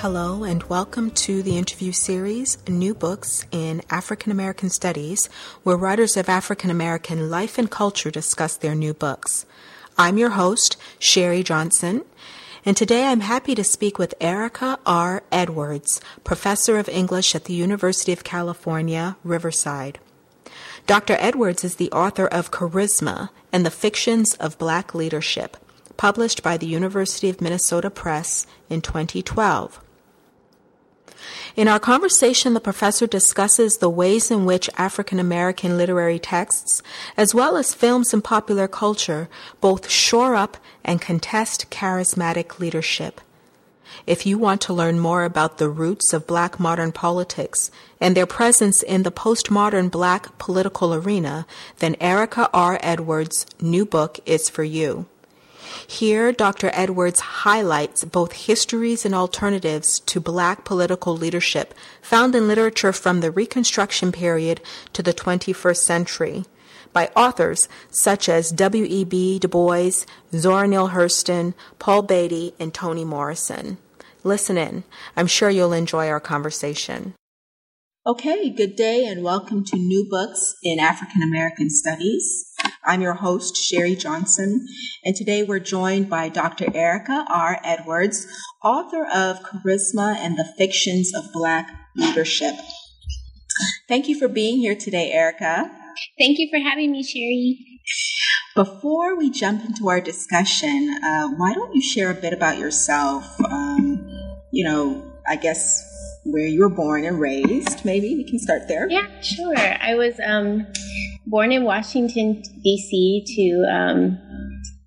Hello, and welcome to the interview series New Books in African American Studies, where writers of African American life and culture discuss their new books. I'm your host, Sherry Johnson, and today I'm happy to speak with Erica R. Edwards, professor of English at the University of California, Riverside. Dr. Edwards is the author of Charisma and the Fictions of Black Leadership, published by the University of Minnesota Press in 2012. In our conversation, the professor discusses the ways in which African American literary texts, as well as films and popular culture, both shore up and contest charismatic leadership. If you want to learn more about the roots of black modern politics and their presence in the postmodern black political arena, then Erica R. Edwards' new book is for you. Here, Dr. Edwards highlights both histories and alternatives to black political leadership found in literature from the Reconstruction period to the 21st century by authors such as W.E.B. Du Bois, Zora Neale Hurston, Paul Beatty, and Toni Morrison. Listen in. I'm sure you'll enjoy our conversation. Okay, good day and welcome to New Books in African American Studies. I'm your host, Sherry Johnson, and today we're joined by Dr. Erica R. Edwards, author of Charisma and the Fictions of Black Leadership. Thank you for being here today, Erica. Thank you for having me, Sherry. Before we jump into our discussion, uh, why don't you share a bit about yourself? Um, you know, I guess where you were born and raised. Maybe we can start there. Yeah, sure. I was um, born in Washington, D.C. to um,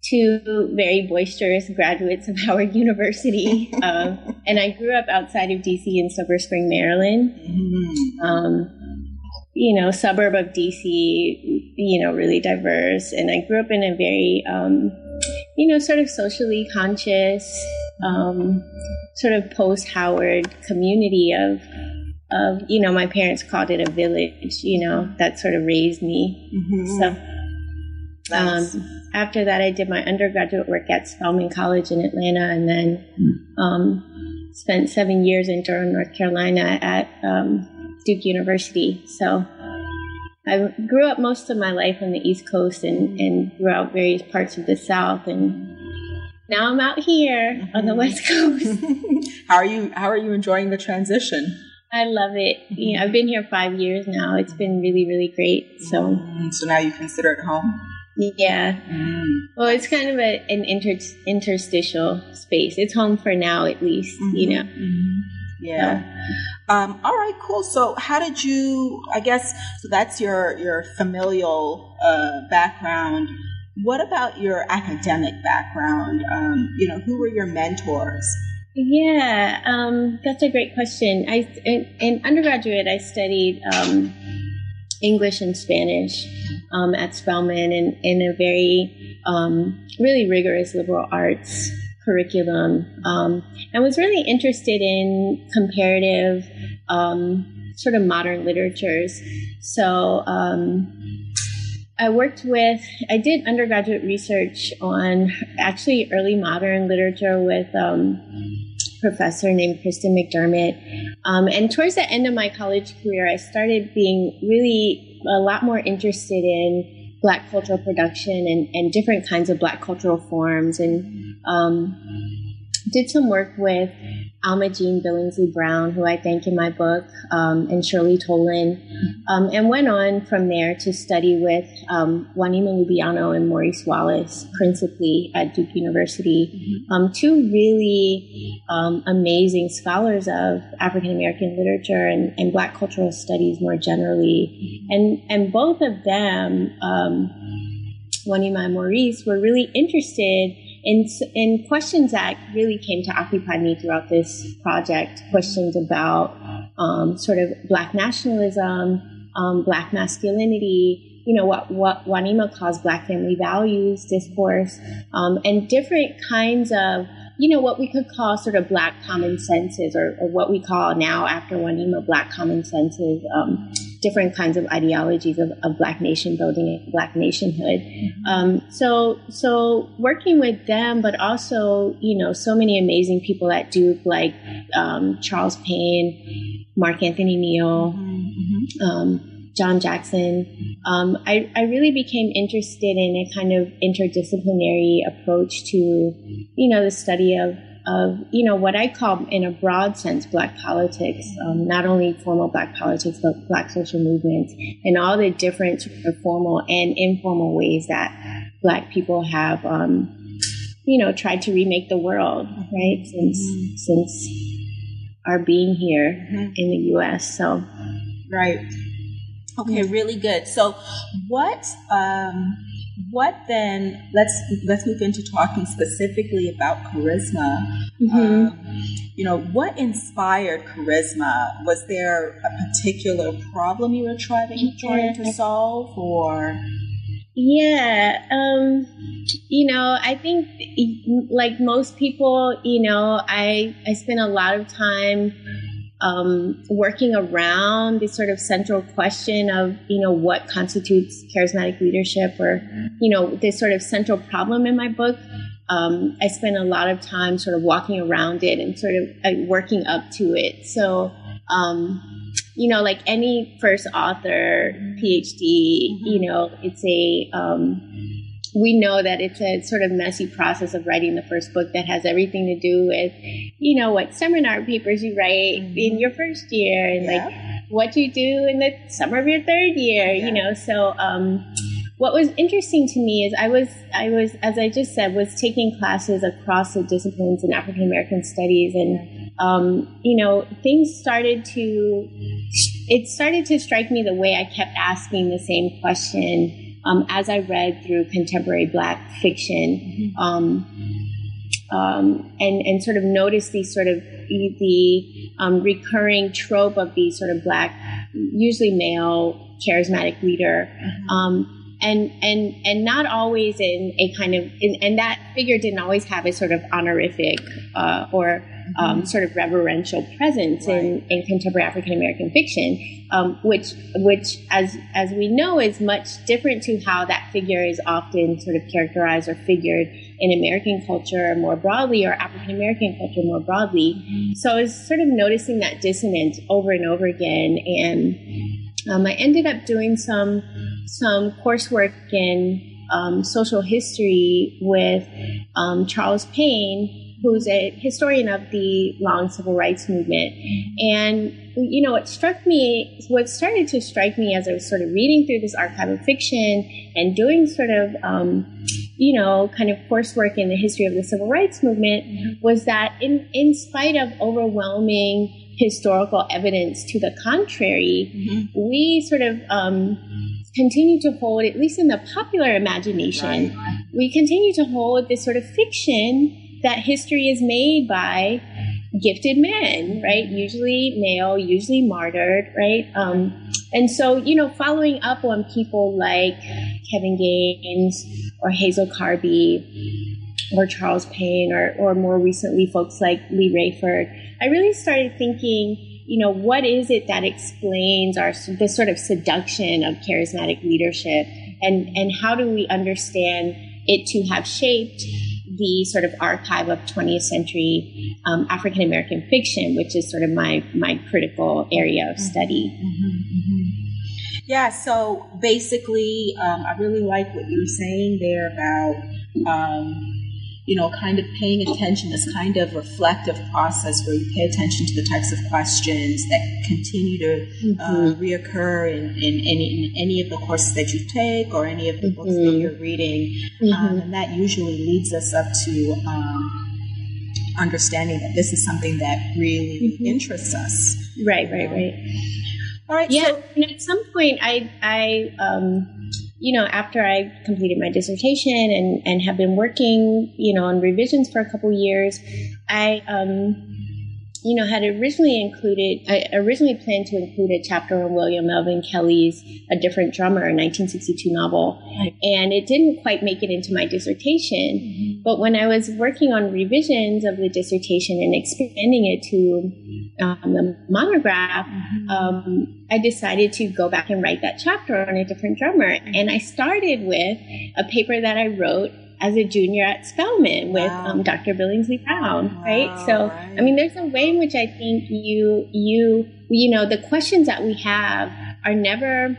two very boisterous graduates of Howard University, um, and I grew up outside of D.C. in Silver Spring, Maryland. Mm-hmm. Um, you know, suburb of DC, you know, really diverse. And I grew up in a very, um, you know, sort of socially conscious, um, sort of post Howard community of of you know my parents called it a village you know that sort of raised me mm-hmm. so nice. um, after that i did my undergraduate work at spelman college in atlanta and then um, spent seven years in durham north carolina at um, duke university so i grew up most of my life on the east coast and, and throughout various parts of the south and now I'm out here mm-hmm. on the mm-hmm. West Coast. how are you? How are you enjoying the transition? I love it. You know, I've been here five years now. It's been really, really great. So, mm, so now you consider it home. Yeah. Mm. Well, it's kind of a, an inter, interstitial space. It's home for now, at least. Mm-hmm. You know. Mm-hmm. Yeah. So. Um, all right. Cool. So, how did you? I guess so. That's your your familial uh, background what about your academic background? Um, you know, who were your mentors? Yeah, um, that's a great question. I in, in undergraduate I studied um, English and Spanish um, at Spelman in, in a very um, really rigorous liberal arts curriculum, um, and was really interested in comparative sort of modern literatures. So I worked with, I did undergraduate research on actually early modern literature with um, professor named Kristen McDermott. Um, and towards the end of my college career, I started being really a lot more interested in Black cultural production and, and different kinds of Black cultural forms and um, did some work with Alma Jean Billingslea Brown, who I thank in my book, um, and Shirley Tolan, um, and went on from there to study with um, Wahneema Lubiano and Maurice Wallace, principally at Duke University, um, two really um, amazing scholars of African American literature and, and, Black cultural studies more generally, and and both of them, um, Juanima and Maurice, were really interested and and questions that really came to occupy me throughout this project. Questions about um, sort of Black nationalism, um, Black masculinity, you know, what, what Wahneema calls Black family values discourse, um, and different kinds of, you know, what we could call sort of Black common senses, or, or what we call now after Wahneema Black common senses, um, different kinds of ideologies of, of, Black nation building and Black nationhood. Mm-hmm. Um, so, so working with them, but also, you know, so many amazing people at Duke, like um, Charles Payne, Mark Anthony Neal. Mm-hmm. John Jackson, um, I, I really became interested in a kind of interdisciplinary approach to, you know, the study of, of, you know, what I call in a broad sense, black politics, um, not only formal black politics, but black social movements and all the different formal and informal ways that black people have, um, you know, tried to remake the world, right? Since, mm-hmm. since our being here mm-hmm. in the U.S. So, right. Okay, really good. So, what um, what then? Let's let's move into talking specifically about charisma. Mm-hmm. Um, you know, what inspired charisma? Was there a particular problem you were trying trying to solve, or? Yeah, um, you know, I think like most people, you know, I I spend a lot of time um, working around this sort of central question of, you know, what constitutes charismatic leadership or, you know, this sort of central problem in my book. Um, I spend a lot of time sort of walking around it and sort of uh, working up to it. So, um, you know, like any first author, PhD, you know, it's a, um, we know that it's a sort of messy process of writing the first book that has everything to do with, you know, what seminar papers you write mm-hmm. in your first year and yeah. like what you do in the summer of your third year, yeah. you know. So, um, what was interesting to me is I was, I was, as I just said, was taking classes across the disciplines in African American studies, and um, you know, things started to, it started to strike me the way I kept asking the same question um, as I read through contemporary Black fiction, mm-hmm. um, um, and and sort of noticed these sort of the um, recurring trope of these sort of Black, usually male, charismatic leader. Mm-hmm. Um, and and and not always in a kind of in, and that figure didn't always have a sort of honorific uh, or um, mm-hmm. sort of reverential presence right. in, in contemporary African American fiction, um, which which as as we know is much different to how that figure is often sort of characterized or figured in American culture more broadly or African American culture more broadly. Mm-hmm. So I was sort of noticing that dissonance over and over again, and um, I ended up doing some some coursework in um, social history with um, Charles Payne who's a historian of the long civil rights movement. And, you know, what struck me, what started to strike me as I was sort of reading through this archive of fiction and doing sort of, um, you know, kind of coursework in the history of the civil rights movement was that in, in spite of overwhelming historical evidence to the contrary, mm-hmm. we sort of um, continue to hold, at least in the popular imagination, right. we continue to hold this sort of fiction that history is made by gifted men, right? Usually male, usually martyred, right? Um, and so, you know, following up on people like Kevin Gaines or Hazel Carby or Charles Payne or, or more recently folks like Leigh Raiford, I really started thinking, you know, what is it that explains our this sort of seduction of charismatic leadership and, and how do we understand it to have shaped the sort of archive of 20th century um, African American fiction, which is sort of my my critical area of mm-hmm. study. Mm-hmm, mm-hmm. Yeah, so basically, um, I really like what you were saying there about um, you know, kind of paying attention, this kind of reflective process where you pay attention to the types of questions that continue to uh, mm-hmm. uh, reoccur in, in, any, in any of the courses that you take or any of the mm-hmm. books that mm-hmm. you're reading. Um, mm-hmm. and that usually leads us up to um, understanding that this is something that really mm-hmm. interests us. Right, right, right. All right. Yeah. So, and at some point, I, I, um, you know, after I completed my dissertation and, and have been working, you know, on revisions for a couple years, I, um, you know, had originally included, I originally planned to include a chapter on William Melvin Kelley's A Different Drummer, a 1962 novel. And it didn't quite make it into my dissertation. Mm-hmm. But when I was working on revisions of the dissertation and expanding it to um, the monograph, mm-hmm. um, I decided to go back and write that chapter on a different drummer. And I started with a paper that I wrote as a junior at Spelman with wow. um, Dr. Billingslea Brown, wow, right? So, right. I mean, there's a way in which I think you, you, you know, the questions that we have are never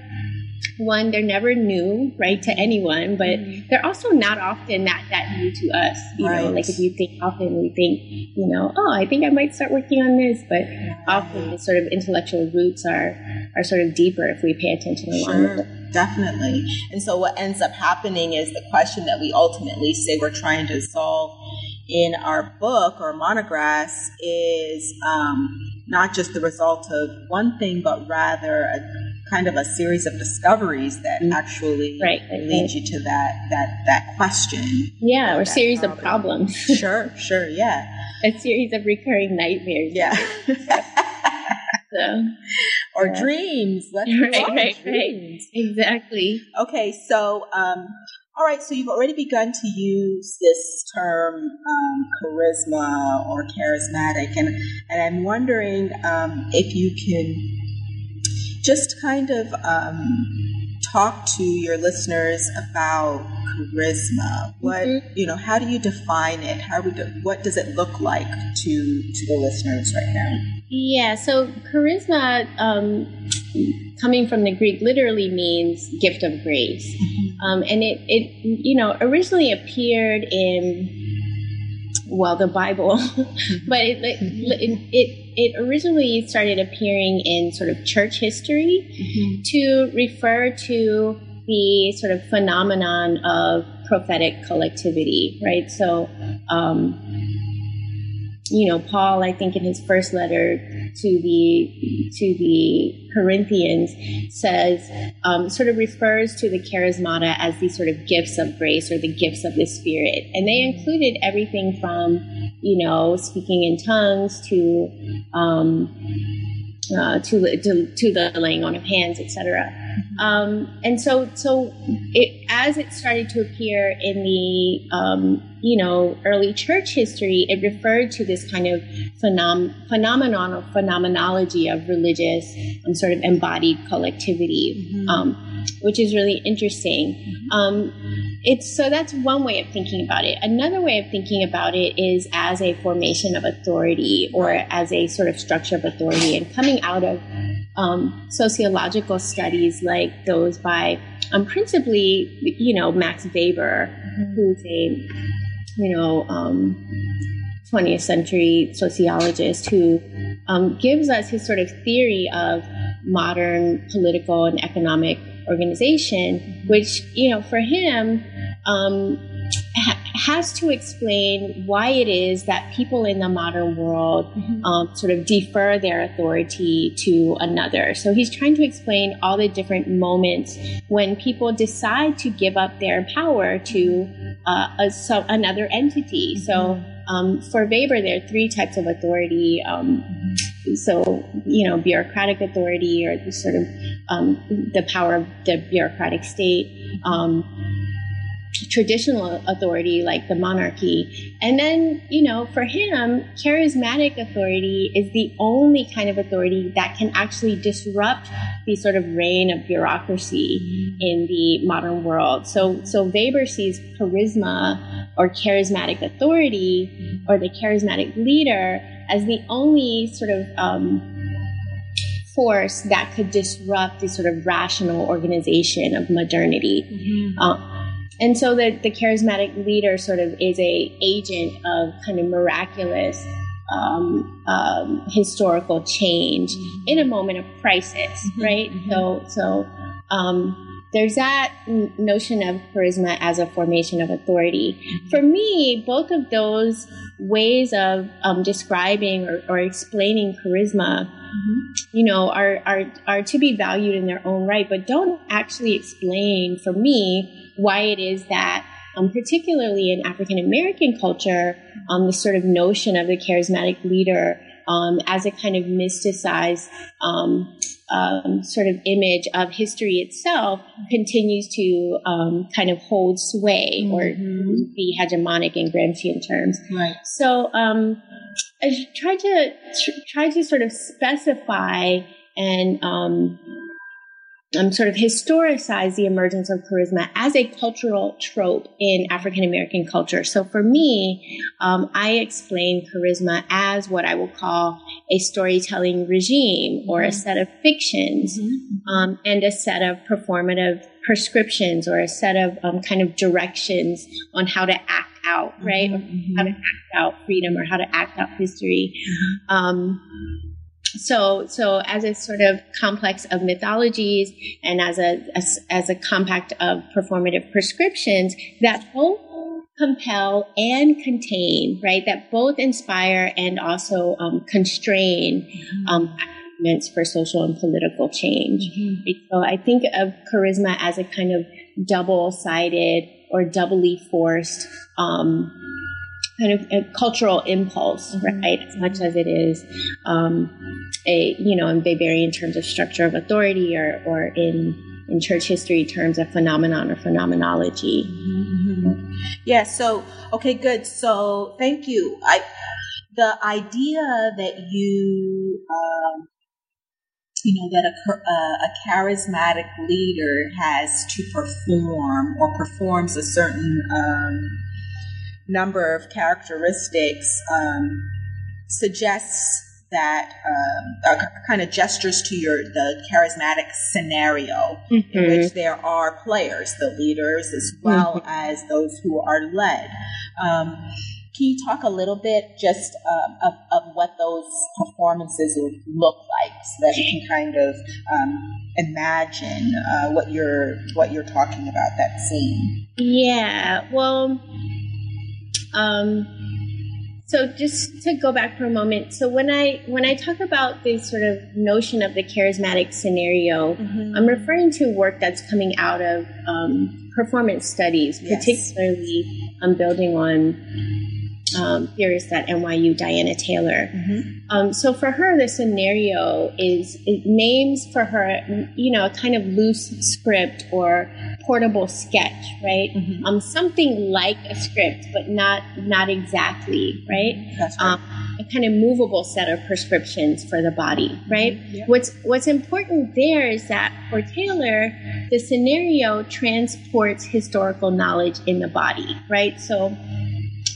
one they're never new right to anyone but mm-hmm. they're also not often that that new to us you right. know like if you think often we think you know oh i think i might start working on this but often the sort of intellectual roots are are sort of deeper if we pay attention along sure. with it Definitely. And so what ends up happening is the question that we ultimately say we're trying to solve in our book or monographs is um, not just the result of one thing, but rather a kind of a series of discoveries that mm-hmm. actually right, right, lead right. you to that that that question. Yeah, or series problem. of problems. sure, sure, yeah. A series of recurring nightmares. Yeah. so or yeah. dreams. Let's right, right, dreams. right. Exactly. Okay, so um, all right, so you've already begun to use this term um, charisma or charismatic, and and I'm wondering um, if you can just kind of um, talk to your listeners about charisma. What mm-hmm. you know, how do you define it? How we do, what does it look like to to the listeners right now? Yeah, so charisma, um, coming from the Greek, literally means gift of grace, mm-hmm. um, and it it you know originally appeared in well the Bible, mm-hmm. but it, it it it originally started appearing in sort of church history mm-hmm. to refer to the sort of phenomenon of prophetic collectivity, right? So, um, you know, Paul, I think in his first letter to the to the Corinthians says, um, sort of refers to the charismata as these sort of gifts of grace or the gifts of the Spirit, and they included everything from, you know, speaking in tongues to um, uh, to, to, to the laying on of hands, etc. Um, and so, so it, as it started to appear in the um, you know early church history, it referred to this kind of phenom- phenomenon or phenomenology of religious and um, sort of embodied collectivity. Mm-hmm. Um, which is really interesting. Mm-hmm. Um, it's so that's one way of thinking about it. Another way of thinking about it is as a formation of authority or as a sort of structure of authority, and coming out of um, sociological studies like those by um, principally, you know, Max Weber, mm-hmm. who's a you know. 20th um, century sociologist who um, gives us his sort of theory of modern political and economic organization, which, you know, for him, um, ha- has to explain why it is that people in the modern world mm-hmm. um, sort of defer their authority to another. So he's trying to explain all the different moments when people decide to give up their power to uh, a, so another entity. Mm-hmm. So um, for Weber, there are three types of authority. Um, so, you know, bureaucratic authority or the sort of um, the power of the bureaucratic state. Um, traditional authority like the monarchy. And then, you know, for him, charismatic authority is the only kind of authority that can actually disrupt the sort of reign of bureaucracy in the modern world. So, so Weber sees charisma or charismatic authority or the charismatic leader as the only sort of um, force that could disrupt the sort of rational organization of modernity. Mm-hmm. Uh, and so the, the charismatic leader sort of is a agent of kind of miraculous um, um, historical change in a moment of crisis, mm-hmm, right? Mm-hmm. So, so um, there's that notion of charisma as a formation of authority. For me, both of those ways of um, describing or, or, explaining charisma, mm-hmm. you know, are, are are to be valued in their own right, but don't actually explain for me why it is that. Um, particularly in African American culture, um, the sort of notion of the charismatic leader um, as a kind of mysticized um, um, sort of image of history itself continues to um, kind of hold sway mm-hmm. or be hegemonic in Gramscian terms. Right. So um, I tried to try to sort of specify and um, um, sort of historicize the emergence of charisma as a cultural trope in African American culture. So for me, um, I explain charisma as what I will call a storytelling regime or a mm-hmm. set of fictions mm-hmm. um, and a set of performative prescriptions or a set of um, kind of directions on how to act out, right? Mm-hmm. how to act out freedom or how to act out history. Mm-hmm. Um, so so as a sort of complex of mythologies and as a as, as a compact of performative prescriptions that both compel and contain right that both inspire and also um, constrain mm-hmm. um, movements for social and political change mm-hmm. so i think of charisma as a kind of double-sided or doubly forced um, kind of a cultural impulse, mm-hmm. right? As much as it is um, a, you know, in Weberian terms of structure of authority or, or in in church history terms of phenomenon or phenomenology. Yeah. So okay, good. So thank you. I the idea that you um, you know that a, a charismatic leader has to perform or performs a certain um, number of characteristics um, suggests that um, kind of gestures to your the charismatic scenario mm-hmm. in which there are players, the leaders, as well mm-hmm. as those who are led. Um, can you talk a little bit just um, of, of, what those performances would look like, so that you can kind of um, imagine uh, what you're what you're talking about that scene? Yeah, well um, so just to go back for a moment, so when I when I talk about this sort of notion of the charismatic scenario, mm-hmm. I'm referring to work that's coming out of um, performance studies, yes. particularly um, building on um, theorist at NYU, Diana Taylor. Mm-hmm. Um, so for her, the scenario is names for her, you know, a kind of loose script or portable sketch, right? Mm-hmm. Um, something like a script, but not not exactly, right? Right. Um, a kind of movable set of prescriptions for the body, right? Mm-hmm. Yeah. What's what's important there is that for Taylor, the scenario transports historical knowledge in the body, right? So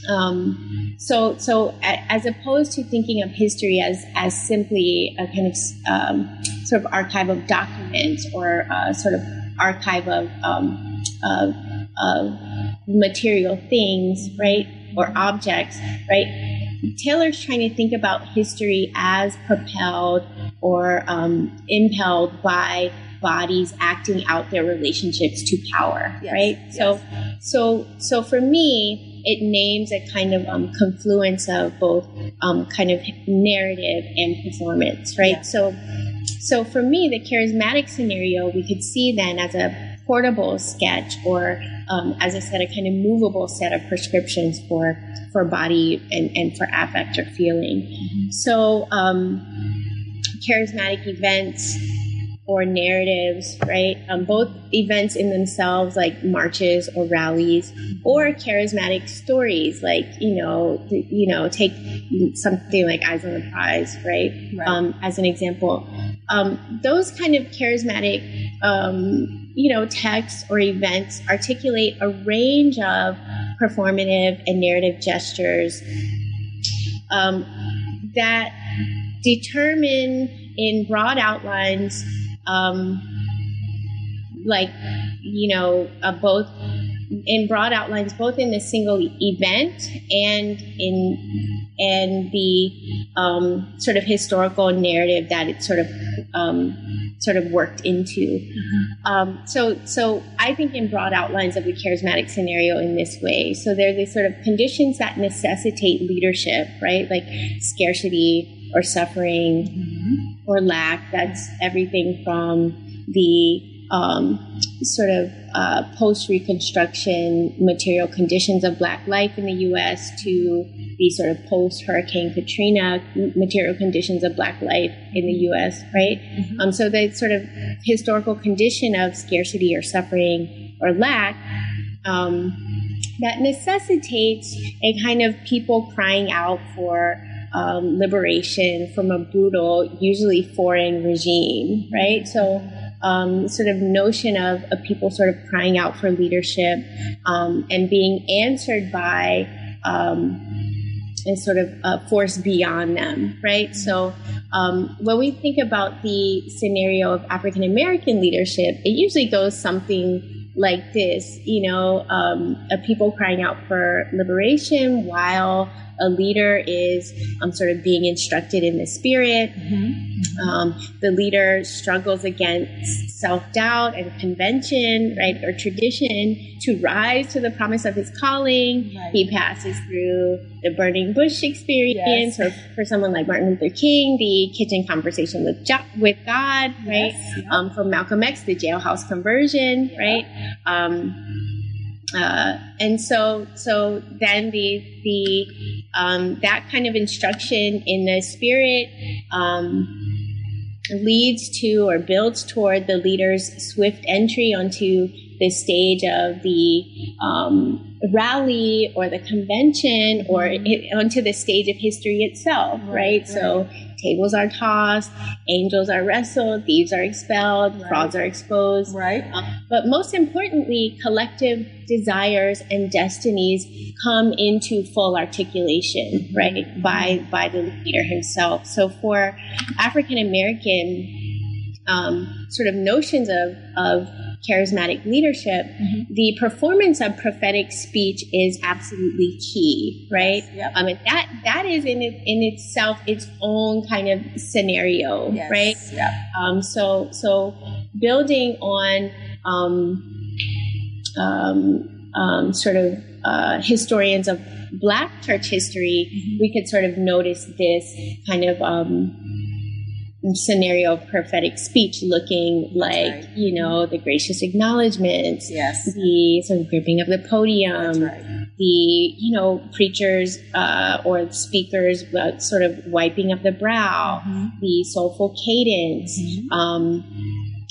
um, so, so as opposed to thinking of history as as simply a kind of um, sort of archive of documents or a sort of archive of, um, of, of material things, right, or objects, right. Taylor's trying to think about history as propelled or um, impelled by bodies acting out their relationships to power, yes. right? Yes. So, so, so for me, it names a kind of um, confluence of both um, kind of narrative and performance, right? Yeah. So, so for me, the charismatic scenario we could see then as a portable sketch, or um, as I said, a kind of movable set of prescriptions for for body and, and for affect or feeling. Mm-hmm. So, um, charismatic events or narratives, right? Um, both events in themselves, like marches or rallies, or charismatic stories, like you know, you know, take something like Eyes on the Prize, right? right. Um, as an example, um, those kind of charismatic, um, you know, texts or events articulate a range of performative and narrative gestures um, that determine in broad outlines um, like you know uh, both in broad outlines both in the single event and in and the um, sort of historical narrative that it sort of um, sort of worked into. Mm-hmm. Um, so, so I think in broad outlines of the charismatic scenario in this way. So there are these sort of conditions that necessitate leadership, right? Like scarcity or suffering mm-hmm. or lack. That's everything from the um, sort of uh, post Reconstruction material conditions of Black life in the U.S. to the sort of post Hurricane Katrina material conditions of Black life in the U.S. Right. Mm-hmm. Um, so the sort of historical condition of scarcity or suffering or lack. Um, that necessitates a kind of people crying out for um, liberation from a brutal, usually foreign regime, right? So um, sort of notion of, of people sort of crying out for leadership um, and being answered by um, a sort of a force beyond them, right? So um, when we think about the scenario of African American leadership, it usually goes something like this, you know, um, a people crying out for liberation while a leader is um, sort of being instructed in the spirit. Mm-hmm. Um, the leader struggles against self doubt and convention, right, or tradition to rise to the promise of his calling. Right. He passes through the burning bush experience, yes. or for someone like Martin Luther King, the kitchen conversation with jo- with God, right? Yes. Um, for Malcolm X, the jailhouse conversion, right? Uh, and so, so then the the um, that kind of instruction in the spirit um, leads to or builds toward the leader's swift entry onto the stage of the um, rally or the convention or mm-hmm. it, onto the stage of history itself, right? right? right. So tables are tossed, angels are wrestled, thieves are expelled, right. frauds are exposed. Right. Uh, but most importantly, collective desires and destinies come into full articulation, mm-hmm. right, by by the leader himself. So for African American um, sort of notions of of charismatic leadership, mm-hmm. the performance of prophetic speech is absolutely key, right? Yep. Um, and that that is in it, in itself its own kind of scenario, yes, right? Yep. Um, so so building on um, um, um sort of uh, historians of Black church history, mm-hmm. we could sort of notice this kind of um, scenario of prophetic speech looking like, right. you know, the gracious acknowledgments, yes. the sort of gripping of the podium, right. the, you know, preachers uh, or speakers uh, sort of wiping of the brow, mm-hmm. the soulful cadence, mm-hmm. um,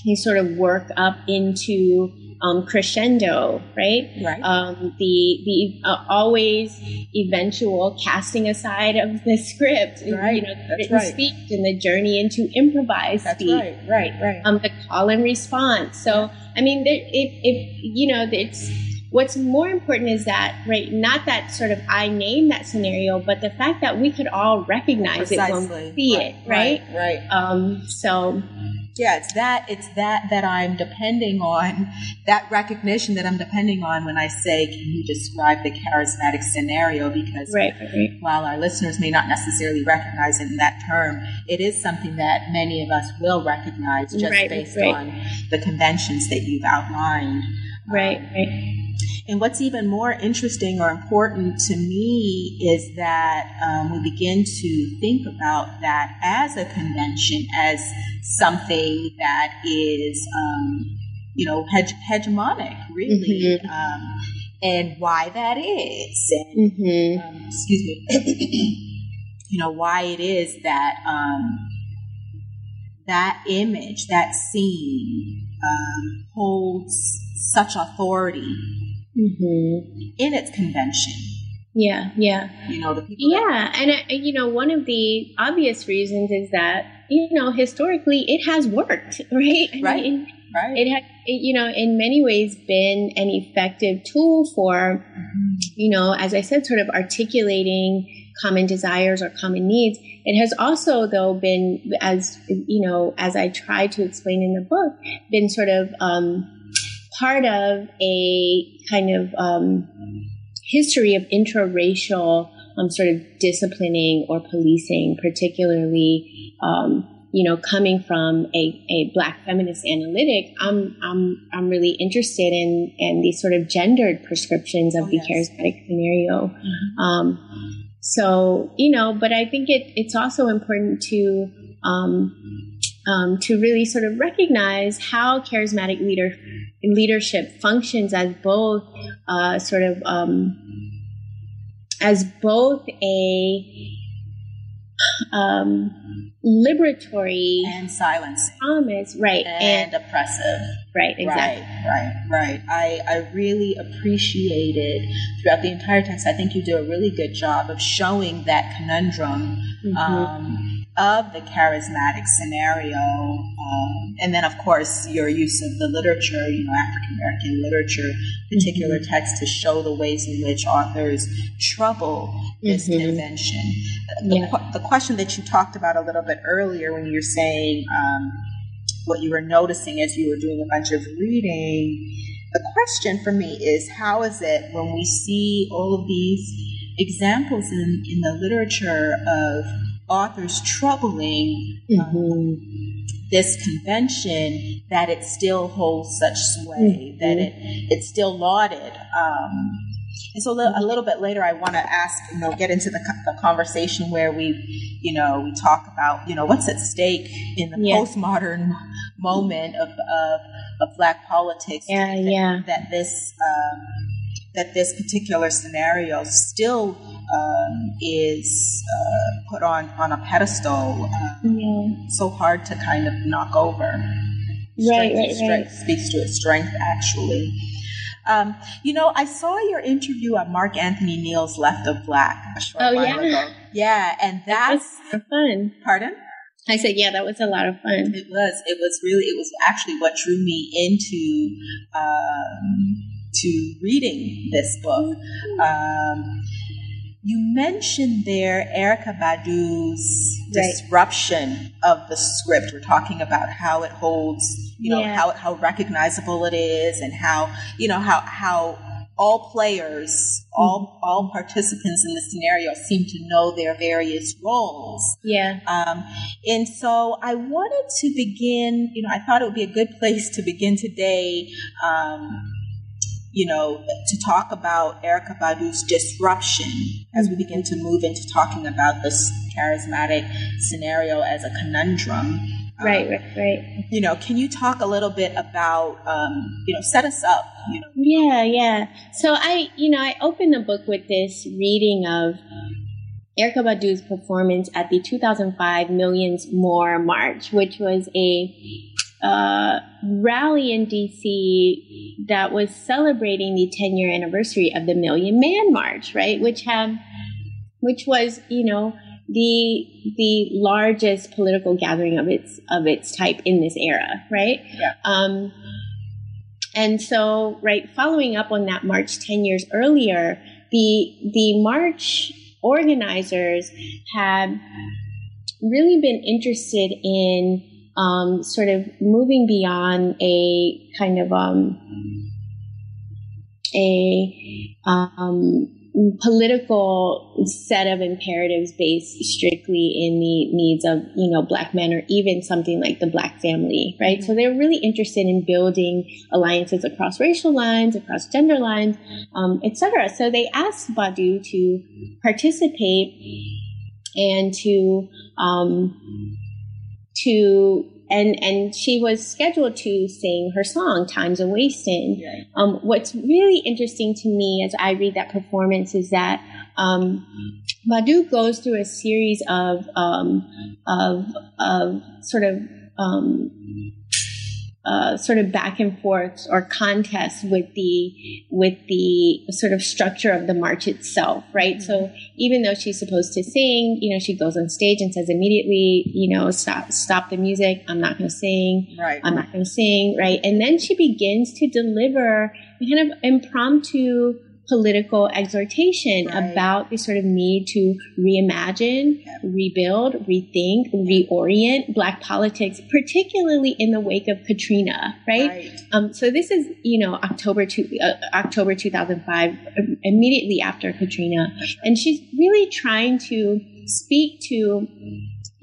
they sort of work up into um, crescendo, right? Right. Um, the the uh, always eventual casting aside of the script, right. you know, That's written right. speech and the journey into improvised That's speech. Right, right, right. Um, the call and response. So, I mean, there, if, if you know, it's what's more important is that right, not that sort of I name that scenario, but the fact that we could all recognize Precisely. it when we see right, it, right? Right. right. Um, so yeah, it's that it's that that I'm depending on that recognition that I'm depending on when I say, can you describe the charismatic scenario? Because right, right. while our listeners may not necessarily recognize it in that term, it is something that many of us will recognize just right, based on the conventions that you've outlined. Right, right. And what's even more interesting or important to me is that um, we begin to think about that as a convention, as something that is, um, you know, hege- hegemonic, really, mm-hmm. um, and why that is. And, mm-hmm. Um, excuse me. you know, why it is that um, that image, that scene, um, holds such authority mm-hmm. in its convention. Yeah, yeah. You know, the people. Yeah, and, uh, you know, one of the obvious reasons is that, you know, historically it has worked, right? I right. Mean, right. It had, you know, in many ways been an effective tool for, mm-hmm. you know, as I said, sort of articulating common desires or common needs. It has also, though, been, as, you know, as I try to explain in the book, been sort of, um, part of a kind of um, history of intraracial um, sort of disciplining or policing, particularly um, you know, coming from a, a black feminist analytic, I'm, I'm, I'm really interested in, in these sort of gendered prescriptions of oh, the yes. charismatic scenario. Mm-hmm. Um, so, you know, but I think it, it's also important to, um, um, to really sort of recognize how charismatic leader leadership functions as both uh, sort of um, as both a um, liberatory and silencing promise, right, and, and, oppressive, right, exactly, right, right, right. I I really appreciated throughout the entire text. I think you do a really good job of showing that conundrum. Mm-hmm. Um, of the charismatic scenario, um, and then of course your use of the literature, you know, African American literature, particular mm-hmm. text to show the ways in which authors trouble this mm-hmm. convention. The, yeah. the, question that you talked about a little bit earlier when you were saying um, what you were noticing as you were doing a bunch of reading. The question for me is how is it when we see all of these examples in, in the literature of authors troubling um, mm-hmm. this convention that it still holds such sway, mm-hmm. that it it's still lauded. Um, and so a little bit later, I want to ask, you know, get into the, the, conversation where we, you know, we talk about, you know, what's at stake in the postmodern moment of, of, of black politics. Yeah, that, yeah. That this, um, that this particular scenario still um, is uh, put on, on a pedestal, um, yeah. so hard to kind of knock over. Right, right, right. Speaks to its strength, actually. Um, you know, I saw your interview at Mark Anthony Neal's Left of Black a short oh, while yeah. ago. Yeah, and that's fun. Pardon? I said, yeah, that was a lot of fun. It was. It was really. It was actually what drew me into um, to reading this book. Um, you mentioned there Erykah Badu's disruption of the script. We're talking about how it holds, you know, yeah. how how recognizable it is, and how you know how how all players, all mm-hmm. all participants in the scenario seem to know their various roles. Yeah. Um, and so I wanted to begin. You know, I thought it would be a good place to begin today. Um, you know, to talk about Erykah Badu's disruption as we begin to move into talking about this charismatic scenario as a conundrum. Right, um, right, right. You know, can you talk a little bit about, um, you know, set us up? You know? Yeah, yeah. So I, you know, I opened the book with this reading of Erykah Badu's performance at the 2005 Millions More March, which was a uh, rally in DC that was celebrating the 10 year anniversary of the Million Man March, right? Which have, which was, you know, the the largest political gathering of its of its type in this era, right? Yeah. Um, and so, right, following up on that march 10 years earlier, the the march organizers had really been interested in um, sort of moving beyond a kind of um, a um, political set of imperatives based strictly in the needs of you know black men or even something like the black family right? So they're really interested in building alliances across racial lines across gender lines um, etc so they asked badu to participate and to um, to and and she was scheduled to sing her song "Time's a Wasting." Yeah. Um, what's really interesting to me as I read that performance is that um, Badu goes through a series of um, of of sort of um, uh, sort of back and forth or contests with the with the sort of structure of the march itself, right? Mm-hmm. So even though she's supposed to sing, you know, she goes on stage and says immediately, you know, stop stop the music. I'm not going to sing. Right. I'm not going to sing. Right. And then she begins to deliver kind of impromptu political exhortation right. about the sort of need to reimagine, rebuild, rethink, reorient Black politics, particularly in the wake of Katrina, right? right. Um, so this is, you know, October two, uh, October 2005, immediately after Katrina, and she's really trying to speak to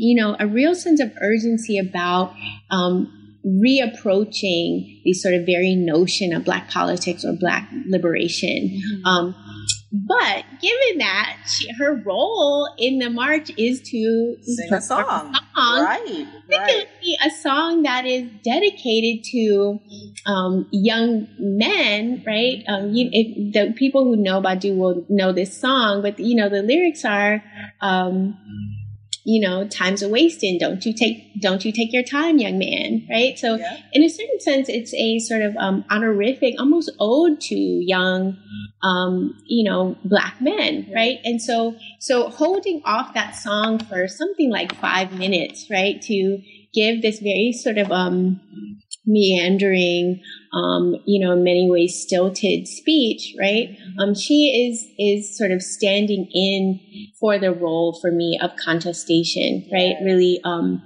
you know, a real sense of urgency about um, reapproaching the sort of very notion of black politics or black liberation. Mm-hmm. Um, but given that she, her role in the march is to sing a song, a song right, right. a song that is dedicated to um, young men, right? Um, you, if, the people who know Badu will know this song, but you know the lyrics are. Um, you know, time's a wasting. Don't you take, don't you take your time, young man, right? So, yeah. in a certain sense, it's a sort of um, honorific, almost ode to young, um, you know, black men, yeah. right? And so, so holding off that song for something like five minutes, right, to give this very sort of um, meandering, um, you know, in many ways stilted speech, right? Um, she is is sort of standing in for the role for me of contestation, right? Really, um,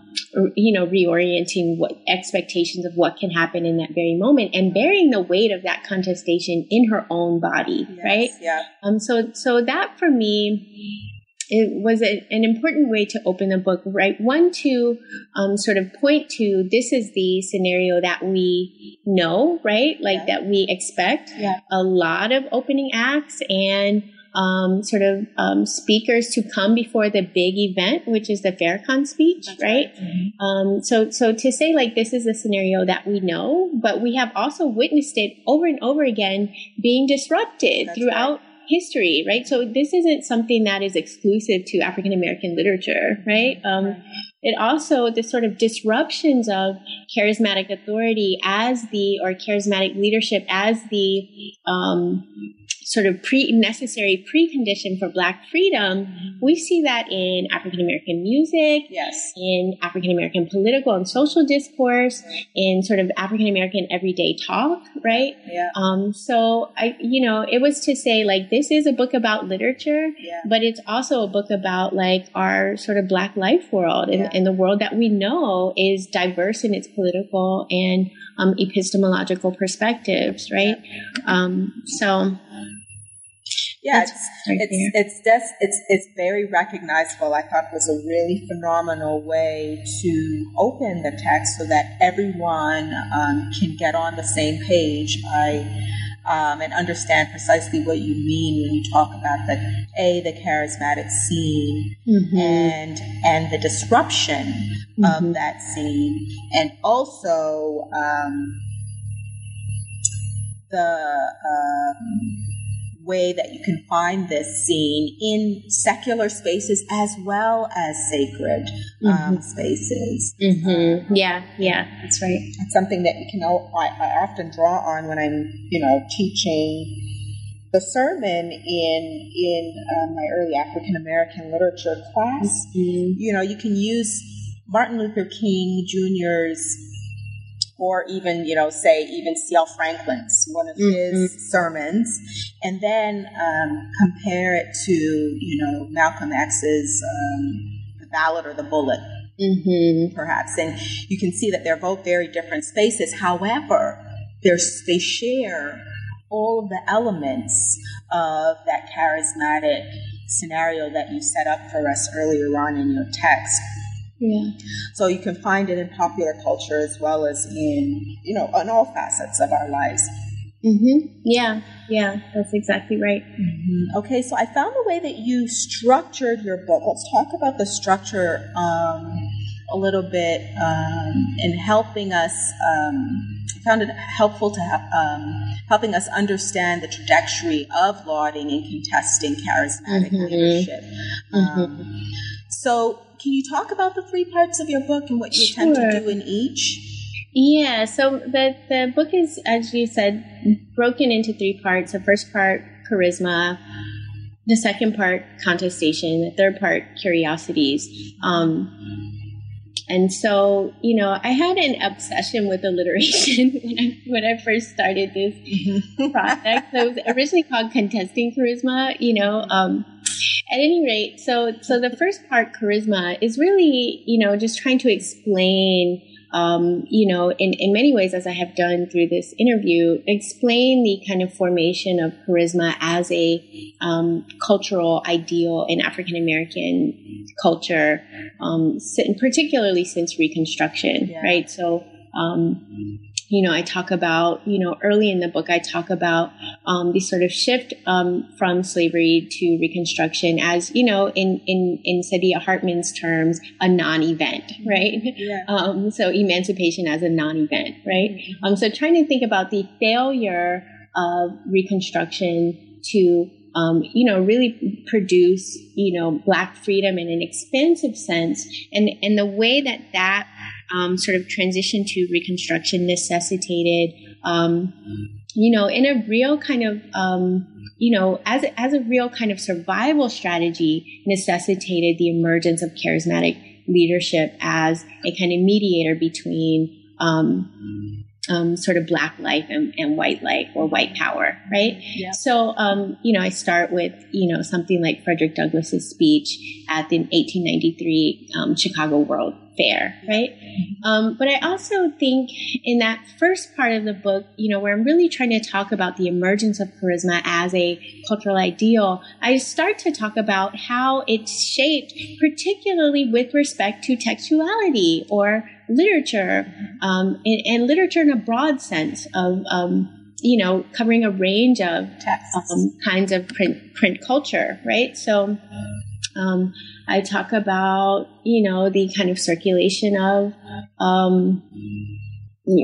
you know, reorienting what expectations of what can happen in that very moment and bearing the weight of that contestation in her own body, yes, right? Yeah. Um. So so that for me it was a, an important way to open the book, right? One, to um, sort of point to this is the scenario that we know, right? Like yeah. that we expect. Yeah. A lot of opening acts and um, sort of um, speakers to come before the big event, which is the Farrakhan speech, That's right? right. Mm-hmm. Um, so, so to say like this is a scenario that we know, but we have also witnessed it over and over again being disrupted That's throughout. Right history, right? So this isn't something that is exclusive to African American literature, right? Um, it also the sort of disruptions of charismatic authority as the or charismatic leadership as the um, sort of pre necessary precondition for black freedom we see that in african american music yes in african american political and social discourse in sort of african american everyday talk right yeah um so i you know it was to say like this is a book about literature yeah. but it's also a book about like our sort of black life world and, yeah. and the world that we know is diverse in its political and um, epistemological perspectives right yeah. um so yeah, it's it's it's, des- it's it's very recognizable. I thought was a really phenomenal way to open the text so that everyone um, can get on the same page. I um, and understand precisely what you mean when you talk about the a the charismatic scene mm-hmm. and and the disruption mm-hmm. of that scene, and also um, the. Um, way that you can find this scene in secular spaces as well as sacred um, mm-hmm. spaces. Mm-hmm. Yeah, yeah, that's right. It's something that you can I, I often draw on when I'm, you know, teaching the sermon in in um, my early African American literature class. Mm-hmm. You know, you can use Martin Luther King Jr.'s or even, you know, say even C.L. Franklin's, one of mm-hmm. his sermons, and then um, compare it to, you know, Malcolm X's um, The Ballot or the Bullet, mm-hmm. perhaps. And you can see that they're both very different spaces. However, they share all of the elements of that charismatic scenario that you set up for us earlier on in your text. Yeah. So you can find it in popular culture as well as in, you know, in all facets of our lives. Mm-hmm. Yeah, yeah, that's exactly right. Mm-hmm. Okay, so I found the way that you structured your book. Let's talk about the structure um, a little bit um, in helping us. Um, I found it helpful to have, um, helping us understand the trajectory of lauding and contesting charismatic mm-hmm. leadership. Mm-hmm. Um, so, can you talk about the three parts of your book and what you sure. attempt to do in each? Yeah, so the, the book is, as you said, broken into three parts. The first part, charisma. The second part, contestation. The third part, curiosities. Um, and so, you know, I had an obsession with alliteration when I when I first started this mm-hmm. project. So it was originally called Contesting Charisma, you know. Um, at any rate, so so the first part, charisma, is really, you know, just trying to explain um, you know, in, in many ways, as I have done through this interview, explain the kind of formation of charisma as a um, cultural ideal in African American culture, um, particularly since Reconstruction, yeah. right? So, um, you know, I talk about, you know, early in the book, I talk about um, the sort of shift um, from slavery to Reconstruction as, you know, in in in Saidiya Hartman's terms, a non-event, mm-hmm. right? Yeah. Um, so emancipation as a non-event, right? Mm-hmm. Um, so trying to think about the failure of Reconstruction to um, you know, really produce, you know, black freedom in an expansive sense, and and the way that that um, sort of transition to Reconstruction necessitated, um, you know, in a real kind of, um, you know, as a, as a real kind of survival strategy, necessitated the emergence of charismatic leadership as a kind of mediator between um, um, sort of black life and, and, white life or white power, right? Yeah. So, um, you know, I start with, you know, something like Frederick Douglass's speech at the 1893 um, Chicago World Fair, right? Um, but I also think in that first part of the book, you know, where I'm really trying to talk about the emergence of charisma as a cultural ideal, I start to talk about how it's shaped, particularly with respect to textuality or literature, um, and, and, literature in a broad sense of, um, you know, covering a range of um, kinds of print print culture, right? So, um, I talk about, you know, the kind of circulation of um,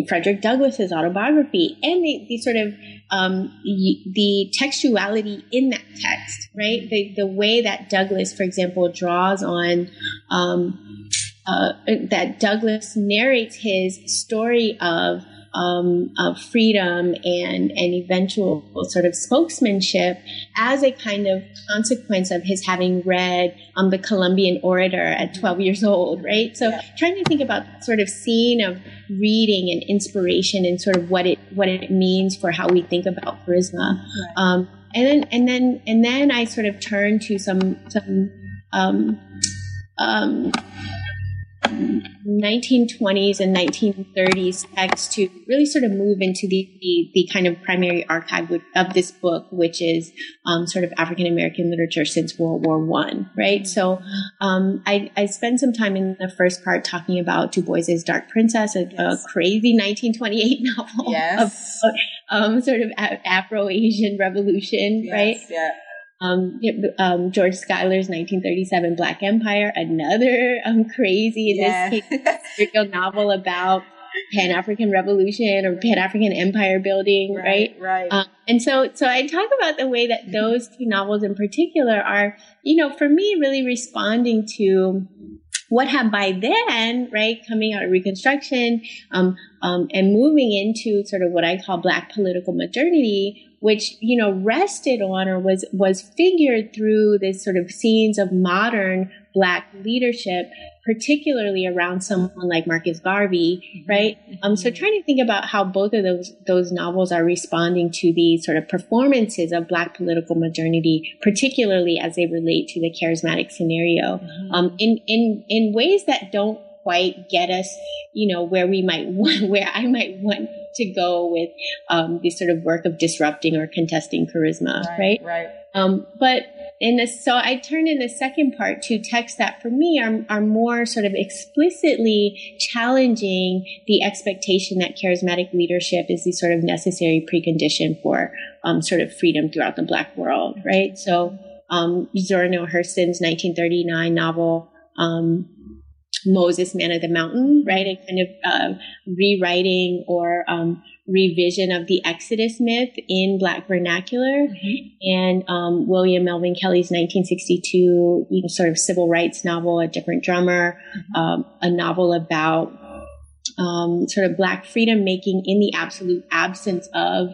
Frederick Douglass's autobiography and the, the sort of um, the textuality in that text, right? The, the way that Douglass, for example, draws on um, uh, that Douglass narrates his story of um, of freedom and and eventual sort of spokesmanship as a kind of consequence of his having read um, the Columbian Orator at 12 years old, right? So yeah. trying to think about sort of scene of reading and inspiration and sort of what it what it means for how we think about charisma. Right. Um, and then and then and then I sort of turn to some some um, um, 1920s and 1930s texts to really sort of move into the, the, the kind of primary archive of this book, which is um, sort of African American literature since World War One, right? So um, I, I spent some time in the first part talking about Du Bois's Dark Princess, a, yes. a crazy 1928 novel yes. about um, sort of Afro Asian revolution, yes, right? Yeah. Um, um, George Schuyler's 1937 Black Empire, another um, crazy, in yeah. this case, novel about Pan African Revolution or Pan African Empire building, right? Right. right. Um, and so, so I talk about the way that those two novels in particular are, you know, for me, really responding to what had by then, right, coming out of Reconstruction, um, um, and moving into sort of what I call Black political modernity, which you know rested on or was was figured through this sort of scenes of modern black leadership particularly around someone like Marcus Garvey, mm-hmm. right? Um, so trying to think about how both of those those novels are responding to the sort of performances of Black political modernity, particularly as they relate to the charismatic scenario, mm-hmm. um, in in in ways that don't quite get us, you know, where we might want, where I might want to go with um, this sort of work of disrupting or contesting charisma, right? Right. right. Um, but in this, so I turn in the second part to texts that for me are, are more sort of explicitly challenging the expectation that charismatic leadership is the sort of necessary precondition for um, sort of freedom throughout the Black world, right? So um, Zora Neale Hurston's 1939 novel, um, Moses, Man of the Mountain, right? A kind of uh, rewriting or um, revision of the Exodus myth in Black vernacular, mm-hmm. and um, William Melvin Kelley's 1962, you know, sort of civil rights novel, A Different Drummer, mm-hmm. um, a novel about um, sort of Black freedom making in the absolute absence of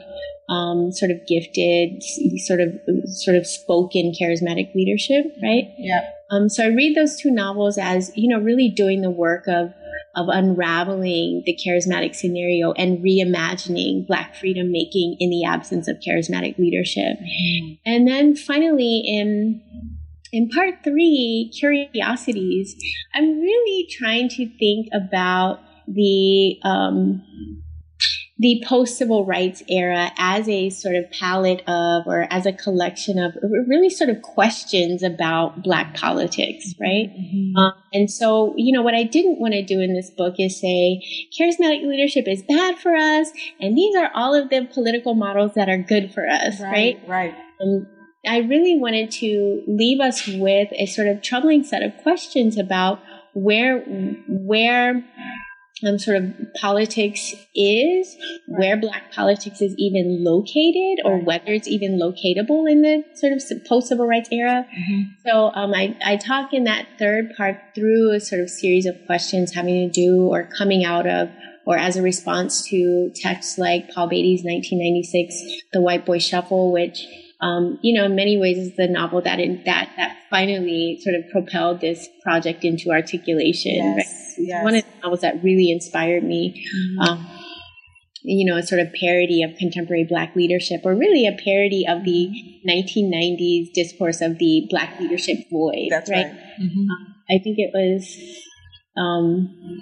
um, sort of gifted, sort of sort of spoken charismatic leadership, right? Yeah. Um, so I read those two novels as you know really doing the work of of unraveling the charismatic scenario and reimagining Black freedom making in the absence of charismatic leadership. Mm-hmm. And then finally in in part three, curiosities, I'm really trying to think about the um, the post civil rights era as a sort of palette of or as a collection of really sort of questions about black politics right mm-hmm. um, and so you know what i didn't want to do in this book is say charismatic leadership is bad for us and these are all of the political models that are good for us right right, right. Um, I really wanted to leave us with a sort of troubling set of questions about where where um, sort of politics is, where black politics is even located, or whether it's even locatable in the sort of post civil rights era. Mm-hmm. So um, I, I talk in that third part through a sort of series of questions having to do or coming out of or as a response to texts like Paul Beatty's 1996 The White Boy Shuffle, which um, you know, in many ways is the novel that in, that that finally sort of propelled this project into articulation. Yes, right? yes. One of the novels that really inspired me. Mm-hmm. Um, you know, a sort of parody of contemporary black leadership, or really a parody of the 1990s discourse of the black leadership void. That's right. right. Mm-hmm. Um, I think it was um,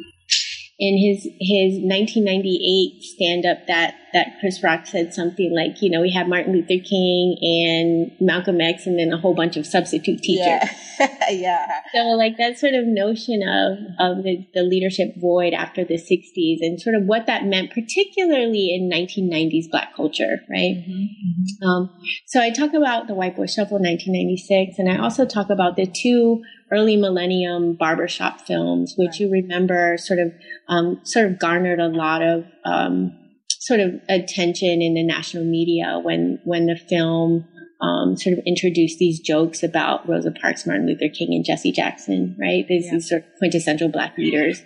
in his his 1998 stand up that that Chris Rock said something like, you know, we had Martin Luther King and Malcolm X and then a whole bunch of substitute teachers. Yeah. yeah. So like that sort of notion of of the, the leadership void after the 60s and sort of what that meant, particularly in 1990s black culture, right? Mm-hmm. mm-hmm. Um, so I talk about the White Boy Shuffle 1996 and I also talk about the two early millennium barbershop films, which right. you remember sort of um, sort of garnered a lot of um, sort of attention in the national media when when the film um, sort of introduced these jokes about Rosa Parks, Martin Luther King, and Jesse Jackson, right? These, yeah. these sort of quintessential black leaders.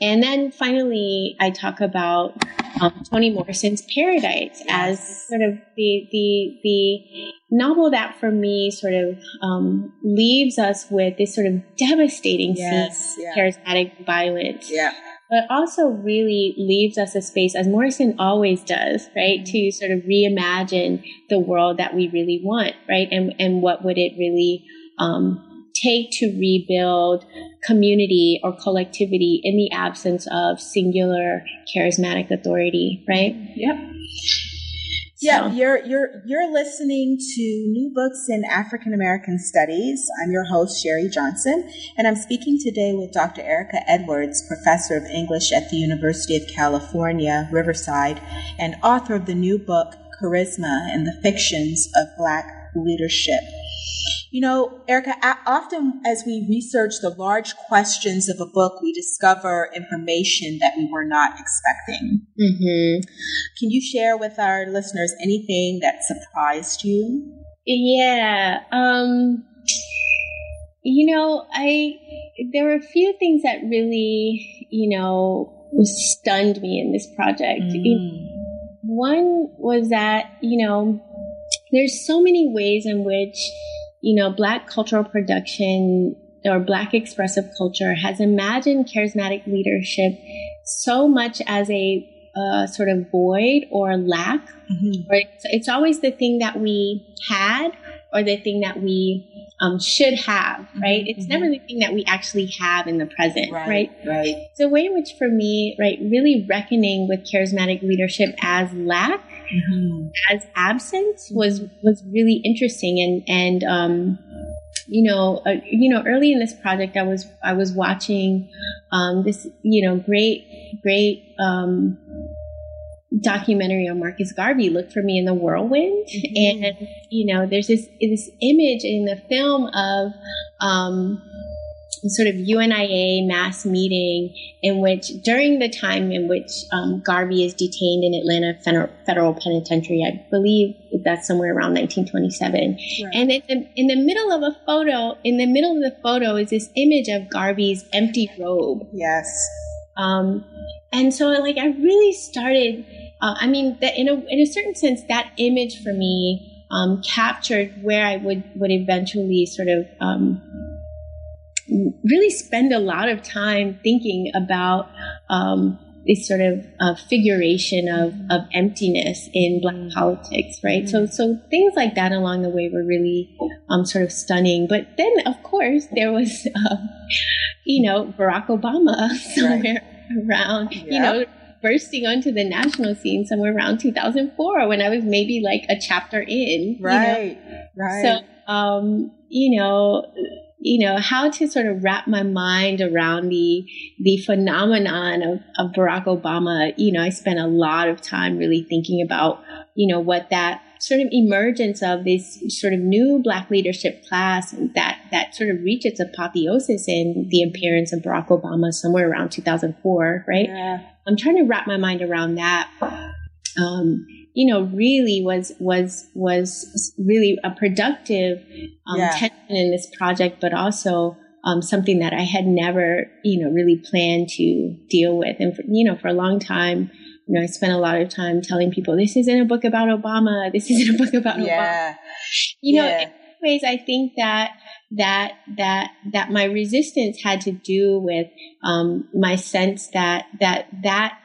And then finally, I talk about um, Toni Morrison's Paradise as sort of the the the novel that for me sort of um, leaves us with this sort of devastating yes, scene, yeah. charismatic violence. Yeah. But also really leaves us a space, as Morrison always does, right, mm-hmm. to sort of reimagine the world that we really want, right, and and what would it really um, take to rebuild community or collectivity in the absence of singular charismatic authority, right? Yep. Yeah, you're you're you're listening to New Books in African American Studies. I'm your host Sherry Johnson, and I'm speaking today with Dr. Erica Edwards, professor of English at the University of California, Riverside, and author of the new book Charisma and the Fictions of Black Leadership. You know, Erica, often as we research the large questions of a book, we discover information that we were not expecting. Mm-hmm. Can you share with our listeners anything that surprised you? Yeah. Um, you know, I, there were a few things that really, you know, stunned me in this project. Mm. One was that, you know, there's so many ways in which you know, Black cultural production or Black expressive culture has imagined charismatic leadership so much as a uh, sort of void or lack. Mm-hmm. Or it's, it's, always the thing that we had or the thing that we um, should have, right? Mm-hmm. It's never the thing that we actually have in the present, right? Right. right. So, a way in which, for me, right, really reckoning with charismatic leadership as lack mm-hmm. as absent was was really interesting and and um, you know uh, you know early in this project I was I was watching um, this you know great great um, documentary on Marcus Garvey look for me in the whirlwind mm-hmm. and you know there's this this image in the film of um, sort of UNIA mass meeting in which, during the time in which um, Garvey is detained in Atlanta Federal, Federal Penitentiary, I believe that's somewhere around 1927. Right. And in, in the middle of a photo, in the middle of the photo is this image of Garvey's empty robe. Yes. Um, and so, like, I really started. Uh, I mean, that in a in a certain sense, that image for me um, captured where I would would eventually sort of um, really spend a lot of time thinking about um, this sort of uh, figuration of, of emptiness in black mm. politics, right? Mm-hmm. So, so things like that along the way were really um, sort of stunning. But then, of course, there was, um, you know, Barack Obama somewhere right. around, yeah. you know, bursting onto the national scene somewhere around 2004 when I was maybe like a chapter in. Right, you know? right. So, um, you know, you know how to sort of wrap my mind around the the phenomenon of, of Barack Obama. You know, I spent a lot of time really thinking about you know what that sort of emergence of this sort of new black leadership class that that sort of reached its apotheosis in the appearance of Barack Obama somewhere around 2004, right? Yeah. I'm trying to wrap my mind around that. Um, you know, really was was was really a productive um, yeah. tension in this project, but also um, something that I had never, you know, really planned to deal with. And for, you know, for a long time, you know, I spent a lot of time telling people, "This isn't a book about Obama. This isn't a book about yeah. Obama." You know, in ways, I think that that that that my resistance had to do with um, my sense that that that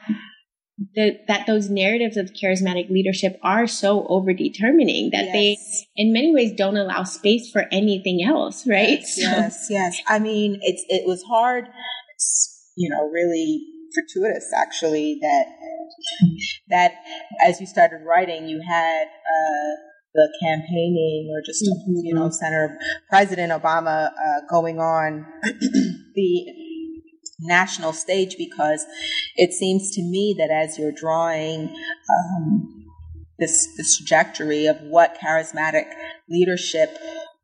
the, that those narratives of charismatic leadership are so overdetermining that yes. they, in many ways, don't allow space for anything else, right? Yes, so. yes, yes. I mean, it's it was hard, you know, really fortuitous actually that that as you started writing, you had. Uh, the campaigning or just mm-hmm. you know Senator President Obama uh, going on the national stage because it seems to me that as you're drawing um, this, this trajectory of what charismatic leadership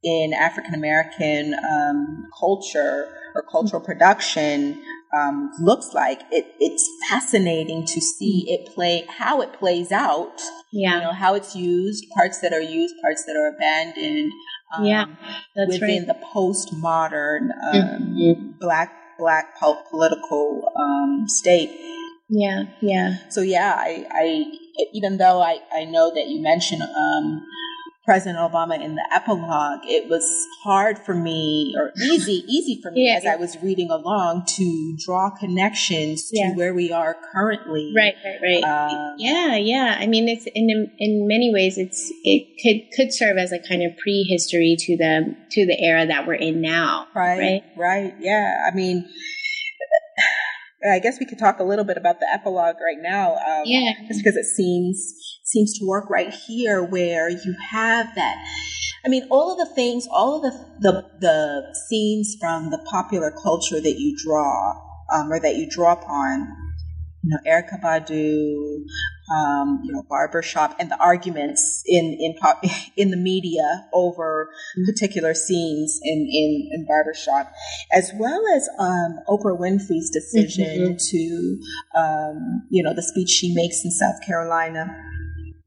in African American um, culture or cultural production um, looks like. It, it's fascinating to see it play how it plays out. Yeah, you know how it's used, parts that are used, parts that are abandoned. Um, yeah, within right. the postmodern um, mm-hmm. black black pulp political um, state. Yeah, yeah. So yeah, I, I even though I, I know that you mentioned um, President Obama in the epilogue, it was hard for me, or easy, easy for me yeah, as yeah. I was reading along to draw connections to yeah. where we are currently. Right, right, right. Um, yeah, yeah. I mean, it's in in many ways, it's it could could serve as a kind of prehistory to the to the era that we're in now. Right, right, right. Yeah. I mean. I guess we could talk a little bit about the epilogue right now. Um, yeah. Just because it seems seems to work right here where you have that. I mean, all of the things, all of the, the, the scenes from the popular culture that you draw, um, or that you draw upon, you know, Erykah Badu, um, you know, barbershop, and the arguments in in in the media over particular scenes in in, in barbershop, as well as um, Oprah Winfrey's decision mm-hmm. to, um, you know, the speech she makes in South Carolina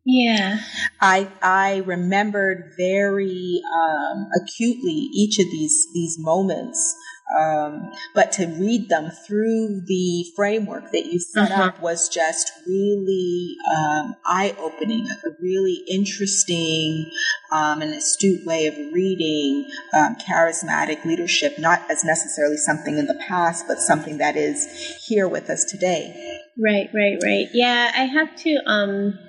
yeah. I I remembered very um, acutely each of these these moments. Um, but to read them through the framework that you set uh-huh. up was just really um, eye opening, a really interesting um, and astute way of reading um, charismatic leadership, not as necessarily something in the past, but something that is here with us today. Right, right, right. Yeah, I have to.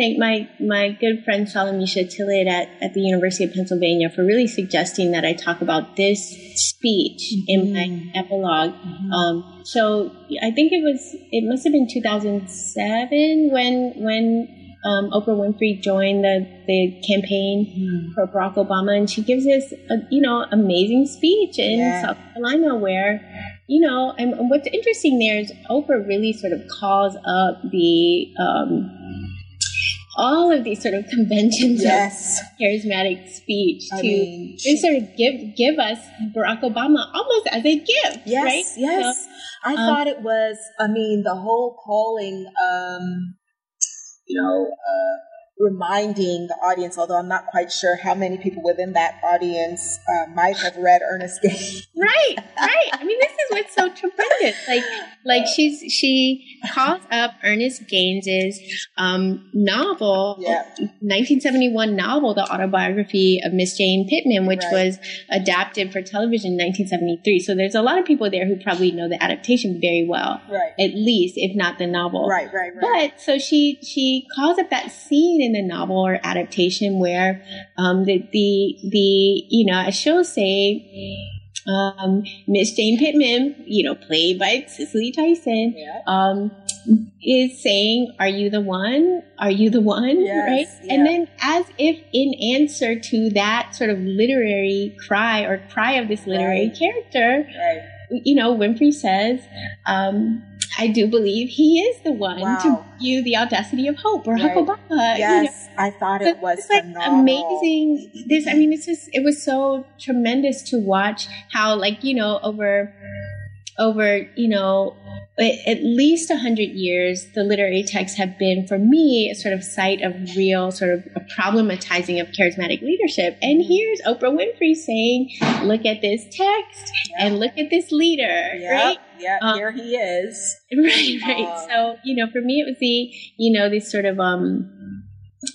Thank my, my good friend Salamishah Tillet at, at the University of Pennsylvania for really suggesting that I talk about this speech mm-hmm. in my epilog mm-hmm. um, so I think it was, it must have been 2007 when, when um, Oprah Winfrey joined the, the campaign mm. for Barack Obama, and she gives this, a, you know, amazing speech in yeah. South Carolina where, you know, and, and, what's interesting there is Oprah really sort of calls up the um, all of these sort of conventions yes. of charismatic speech I to mean, she, sort of give give us Barack Obama almost as a gift. Yes, right? yes. So, I um, thought it was. I mean, the whole calling. Um, you know, uh, reminding the audience, although I'm not quite sure how many people within that audience uh, might have read Ernest Gaines. right, right. I mean, this is what's so tremendous. Like, like she's she calls up Ernest Gaines's um, novel, Yeah. 1971 novel, the autobiography of Miss Jane Pittman, which Right. was adapted for television in 1973. So there's a lot of people there who probably know the adaptation very well, Right. at least if not the novel. Right, right, right. But so she she calls up that scene in the novel or adaptation where um, the the the you know as she'll say um, Miss Jane Pittman, you know, played by Cicely Tyson, yeah. um, is saying, "Are you the one? Are you the one?" Yes, right? yeah. And then, as if in answer to that sort of literary cry or cry of this literary Right. character, Right. You know, Winfrey says, um, I do believe he is the one Wow. to you the audacity of hope or Right. Huckleberry. You know, Yes, I thought it was like phenomenal. amazing. This, I mean, it's just, it was so tremendous to watch how, like, you know, over, over, you know, at least a hundred years, the literary texts have been, for me, a sort of site of real sort of a problematizing of charismatic leadership. And here's Oprah Winfrey saying, look at this text and look at this leader, Yeah, right? yeah, Um, here he is. Right, right. Um, so, you know, for me, it was the, you know, this sort of, um,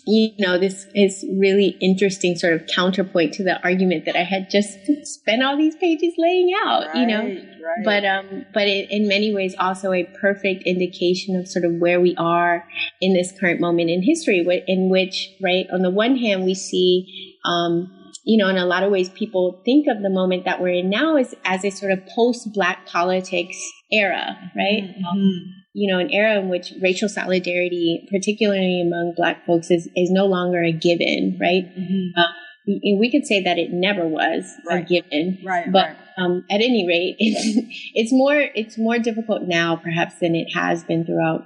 you know, this is really interesting sort of counterpoint to the argument that I had just spent all these pages laying out, you know. Right, right. But um, but it, in many ways, also a perfect indication of sort of where we are in this current moment in history, in which, right, on the one hand, we see, um, you know, in a lot of ways, people think of the moment that we're in now as as a sort of post-black politics era, right? Mhm. You know, an era in which racial solidarity, particularly among Black folks, is, is no longer a given, right? Mhm. We, we could say that it never was a given, Right, but right. um, at any rate, it's, it's more it's more difficult now, perhaps, than it has been throughout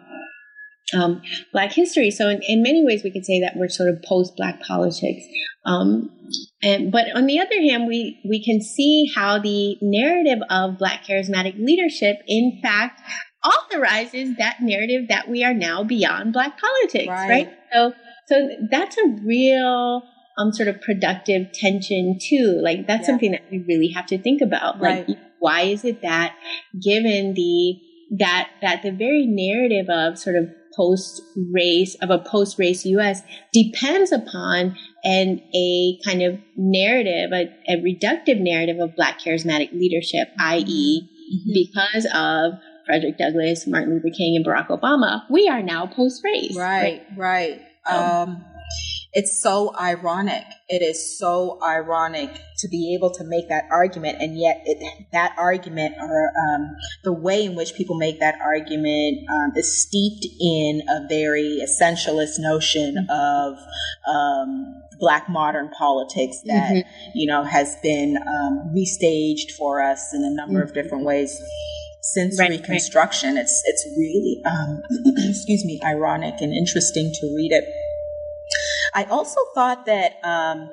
um, Black history. So, in, in many ways, we could say that we're sort of post Black politics. Um, and but on the other hand, we we can see how the narrative of Black charismatic leadership, in fact, authorizes that narrative that we are now beyond Black politics, Right. right? So, so that's a real um, sort of productive tension too. Like that's Yeah. something that we really have to think about. Like, Right. why is it that given the that that the very narrative of sort of post race of a post race US depends upon and a kind of narrative, a, a reductive narrative of black charismatic leadership, i.e., Mhm. because of Frederick Douglass, Martin Luther King, and Barack Obama, we are now post race. Right, right. Um, it's so ironic. It is so ironic to be able to make that argument, and yet it, that argument, or um, the way in which people make that argument, um, is steeped in a very essentialist notion of um, black modern politics that Mhm. you know has been um, restaged for us in a number of different ways since Right, right. Reconstruction. It's it's really um, excuse me ironic and interesting to read it. I also thought that um,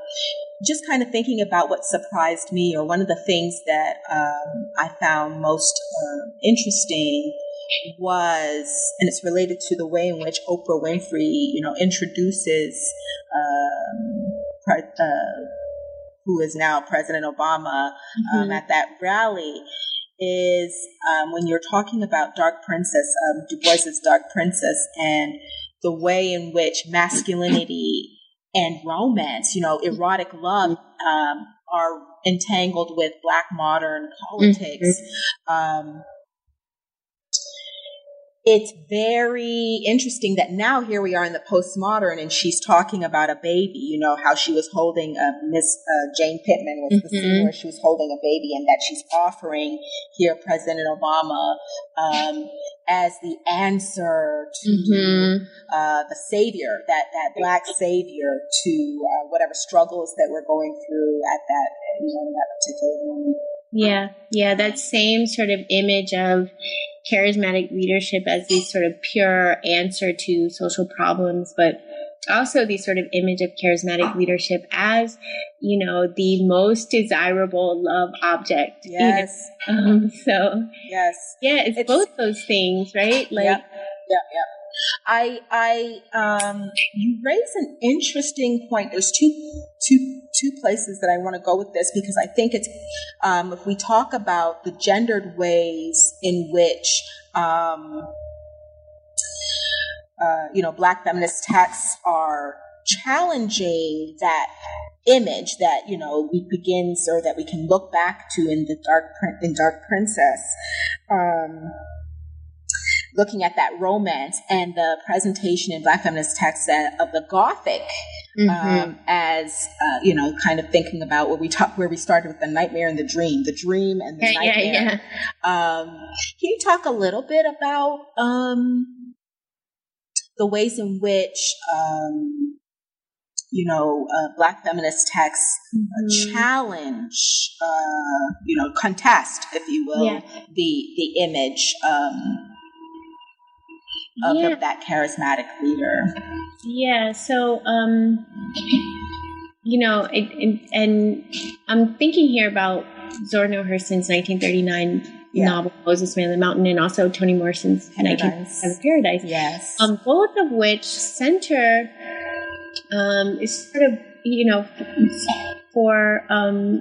just kind of thinking about what surprised me, or one of the things that um, I found most uh, interesting was, and it's related to the way in which Oprah Winfrey, you know, introduces um, pre- uh, who is now President Obama um, Mhm. at that rally. Is um, when you're talking about Dark Princess, um, Du Bois's Dark Princess, and the way in which masculinity and romance, you know, erotic love, um, are entangled with Black modern politics. Um, it's very interesting that now here we are in the postmodern and she's talking about a baby, you know, how she was holding a Miss uh, Jane Pittman was the scene where she was holding a baby and that she's offering here President Obama um, as the answer to Mhm. uh, the savior, that, that black savior to uh, whatever struggles that we're going through at that, you know, that particular moment. Yeah, yeah, that same sort of image of charismatic leadership as the sort of pure answer to social problems, but also the sort of image of charismatic leadership as, you know, the most desirable love object. you know? Yes, Um, so yes. yeah, it's, It's- both those things, right? Like, Yep. yeah, yeah. I, I, um, you raise an interesting point. There's two, two, two places that I want to go with this because I think it's, um, if we talk about the gendered ways in which, um, uh, you know, black feminist texts are challenging that image that you know we begins or that we can look back to in the dark in dark princess um, looking at that romance and the presentation in black feminist texts of the gothic mm-hmm. um, as uh, you know kind of thinking about where we talk where we started with the nightmare and the dream the dream and the yeah, nightmare yeah, yeah. Um, can you talk a little bit about um, the ways in which um, you know, uh, black feminist texts mm-hmm. challenge, uh, you know, contest, if you will, the the image um, of yeah. that charismatic leader. Yeah. So, um, you know, it, it, and I'm thinking here about Zora Neale Hurston's 1939 yeah. novel Moses Man of the Mountain and also Toni Morrison's Paradise. Paradise. Yes. Um, both of which center um, is sort of you know for um,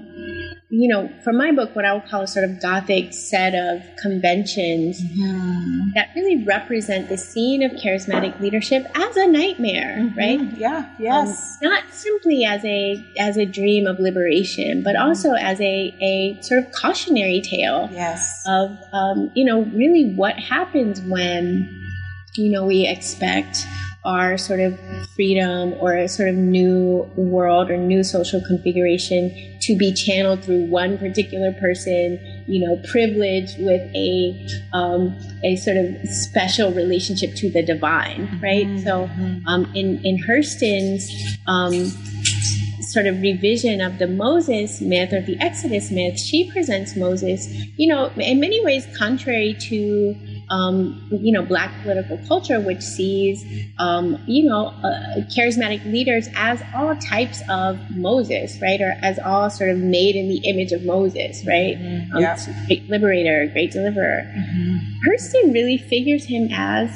you know for my book what I would call a sort of gothic set of conventions mm-hmm. that really represent the scene of charismatic leadership as a nightmare, mm-hmm. right? Yeah, yes. Um, not simply as a as a dream of liberation, but mm-hmm. also as a a sort of cautionary tale. Yes. Of um, you know really what happens when you know we expect our sort of freedom or a sort of new world or new social configuration to be channeled through one particular person, you know, privileged with a um, a sort of special relationship to the divine, right? Mm-hmm. So, um, in in Hurston's um, sort of revision of the Moses myth or the Exodus myth, she presents Moses, you know, in many ways contrary to um, you know, black political culture, which sees, um, you know, uh, charismatic leaders as all types of Moses, right? Or as all sort of made in the image of Moses, right? Mm-hmm. Um, yeah. Great liberator, great deliverer. Mm-hmm. Hurston really figures him as,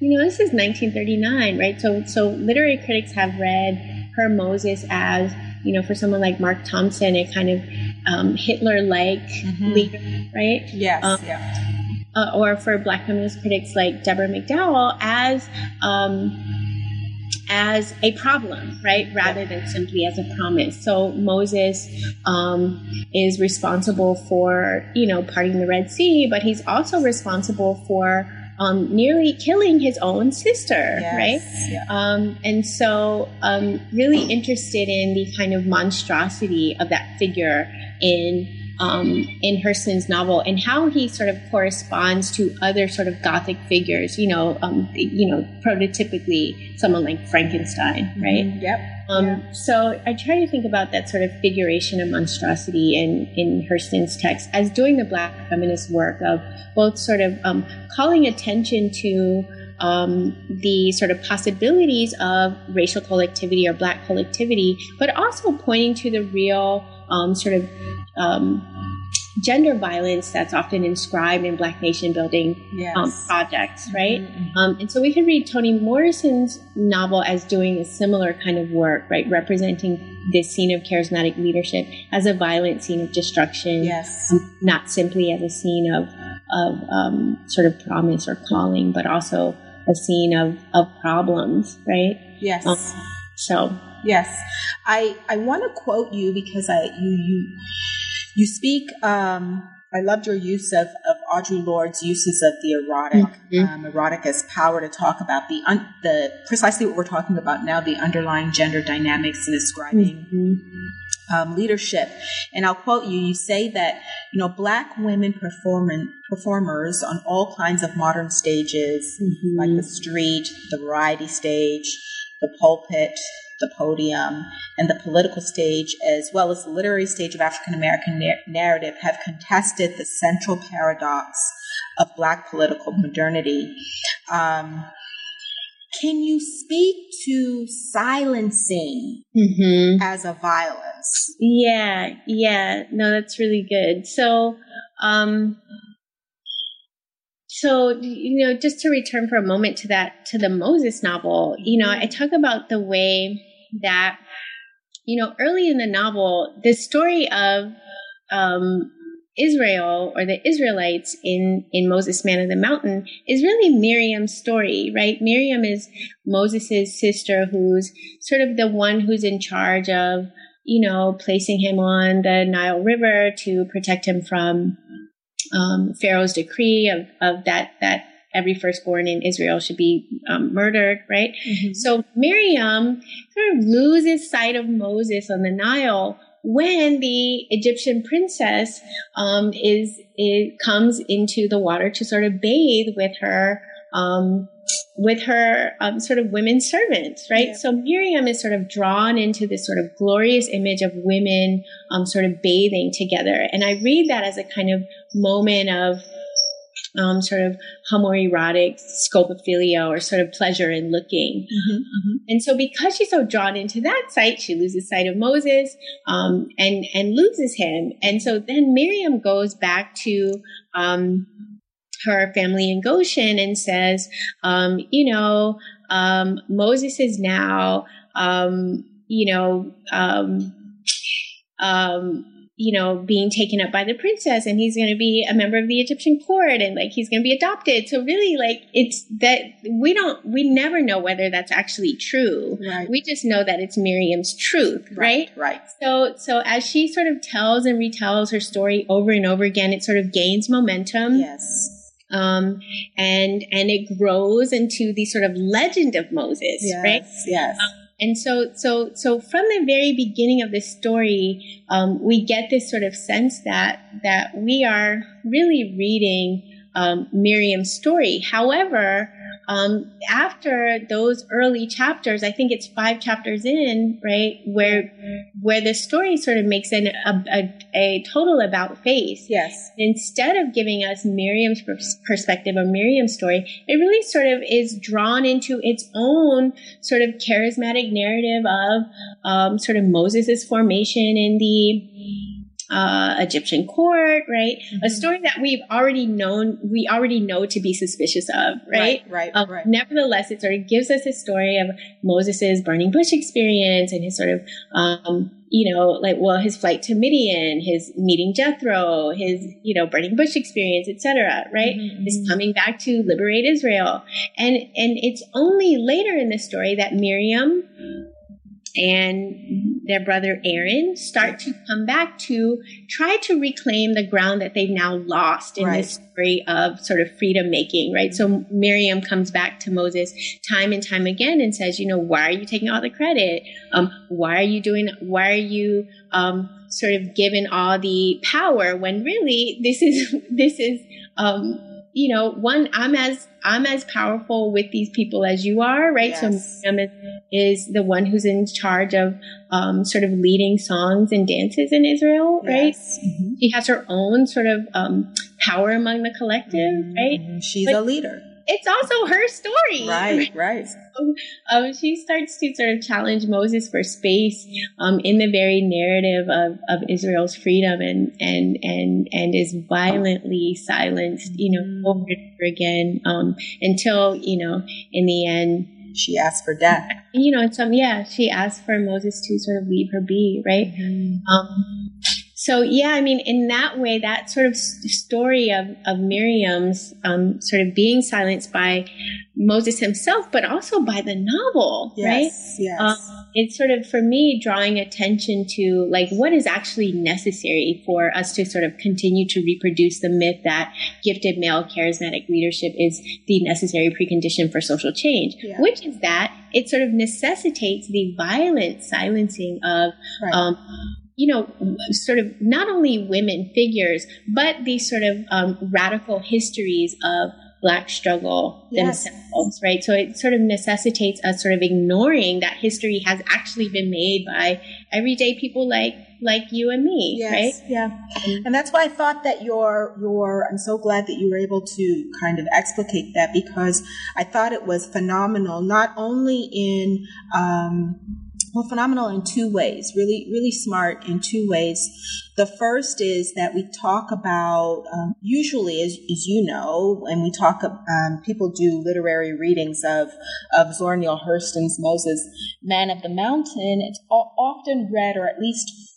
you know, this is 1939, right? So, so literary critics have read her Moses as, you know, for someone like Mark Thompson, a kind of um, Hitler-like mm-hmm. leader, right? Yes. Um, yeah uh, or for Black feminist critics like Deborah McDowell as um, as a problem, right, rather than simply as a promise. So Moses um, is responsible for, you know, parting the Red Sea, but he's also responsible for um, nearly killing his own sister, yes, right? Yeah. Um, and so, um, really interested in the kind of monstrosity of that figure in um, in Hurston's novel and how he sort of corresponds to other sort of Gothic figures. You know, um, you know, prototypically someone like Frankenstein, mm-hmm. right? Mm-hmm. Yep. Um, yeah. So I try to think about that sort of figuration of monstrosity in in Hurston's text as doing the Black feminist work of both sort of um, calling attention to um, the sort of possibilities of racial collectivity or black collectivity, but also pointing to the real um, sort of um, gender violence that's often inscribed in Black nation building um, yes. um, projects, right? Mm-hmm. Um, and so we can read Toni Morrison's novel as doing a similar kind of work, right? Representing this scene of charismatic leadership as a violent scene of destruction, yes, um, not simply as a scene of of um, sort of promise or calling, but also a scene of of problems, right? Yes. so Yes, I I want to quote you because I you you you speak. Um, I loved your use of, of Audre Lorde's uses of the erotic, mm-hmm. um, erotic as power to talk about the un, the precisely what we're talking about now, the underlying gender dynamics in ascribing mm-hmm. um, leadership. And I'll quote you. You say that you know black women performing performers on all kinds of modern stages, mm-hmm. like the street, the variety stage, the pulpit, the podium, and the political stage, as well as the literary stage of African American na- narrative, have contested the central paradox of Black political modernity. Um, can you speak to silencing mm-hmm. as a violence? Yeah, yeah. No, that's really good. So, um, so you know just to return for a moment to that to the moses novel you know i talk about the way that you know early in the novel the story of um, Israel or the Israelites in, in Moses Man of the Mountain is really Miriam's story, right? Miriam is Moses' sister who's sort of the one who's in charge of, you know, placing him on the Nile River to protect him from um, Pharaoh's decree of, of that, that every firstborn in Israel should be um, murdered, right? Mm-hmm. So Miriam sort of loses sight of Moses on the Nile when the Egyptian princess um, is it comes into the water to sort of bathe with her um, with her um, sort of women servants, right? Yeah. So Miriam is sort of drawn into this sort of glorious image of women um, sort of bathing together, and I read that as a kind of moment of um, sort of homoerotic scopophilia or sort of pleasure in looking. Mm-hmm, mm-hmm. And so because she's so drawn into that sight, she loses sight of Moses um, and, and loses him. And so then Miriam goes back to um, her family in Goshen and says, um, you know, um, Moses is now, um, you know, um, you know, being taken up by the princess and he's going to be a member of the Egyptian court and like he's going to be adopted. So really like it's that we don't, we never know whether that's actually true. Right. We just know that it's Miriam's truth, right? Right. right. So, so as she sort of tells and retells her story over and over again, it sort of gains momentum. Yes. Um, and, and it grows into the sort of legend of Moses, yes, right? Yes. Um, and so, so, so from the very beginning of the story, um, we get this sort of sense that that we are really reading um, Miriam's story. However, um, after those early chapters, I think it's five chapters in, right, where where the story sort of makes an, a, a, a total about face. Yes. Instead of giving us Miriam's perspective or Miriam's story, it really sort of is drawn into its own sort of charismatic narrative of um, sort of Moses' formation in the uh, Egyptian court, right? Mm-hmm. A story that we've already known, we already know to be suspicious of, right? Right, right, um, right. Nevertheless, it sort of gives us a story of Moses's burning bush experience and his sort of, um, you know, like, well, his flight to Midian, his meeting Jethro, his, you know, burning bush experience, etc., right? Mm-hmm. His mm-hmm. coming back to liberate Israel. And, and it's only later in the story that Miriam and their brother Aaron start to come back to try to reclaim the ground that they've now lost in right. this story of sort of freedom making, right? So Miriam comes back to Moses time and time again and says, you know, why are you taking all the credit? Um, why are you doing, why are you, um, sort of given all the power when really this is, this is, um, you know, one, I'm as, I'm as powerful with these people as you are, right? Yes. So Miriam is, is, the one who's in charge of, um, sort of leading songs and dances in Israel, right? Yes. Mm-hmm. She has her own sort of, um, power among the collective, mm-hmm. right? She's but, a leader it's also her story. Right, right. So, um, she starts to sort of challenge Moses for space um, in the very narrative of, of Israel's freedom and, and, and, and is violently silenced, you know, mm-hmm. over and over again um, until, you know, in the end, she asked for death. You know, it's some yeah, she asked for Moses to sort of leave her be, right? Mm-hmm. Um, so yeah, I mean, in that way, that sort of story of, of Miriam's um, sort of being silenced by Moses himself, but also by the novel, yes, right? Yes. Um, it's sort of for me drawing attention to like what is actually necessary for us to sort of continue to reproduce the myth that gifted male charismatic leadership is the necessary precondition for social change, yeah. which is that it sort of necessitates the violent silencing of right. um, you know, sort of not only women figures, but these sort of um, radical histories of black struggle yes. themselves, right? So it sort of necessitates us sort of ignoring that history has actually been made by everyday people like like you and me, yes, right? Yeah. And that's why I thought that your your I'm so glad that you were able to kind of explicate that because I thought it was phenomenal, not only in um, well, phenomenal in two ways. Really, really smart in two ways. The first is that we talk about, um, usually, as, as you know, and we talk, um, people do literary readings of, of Zora Neale Hurston's Moses, Man of the Mountain. It's often read, or at least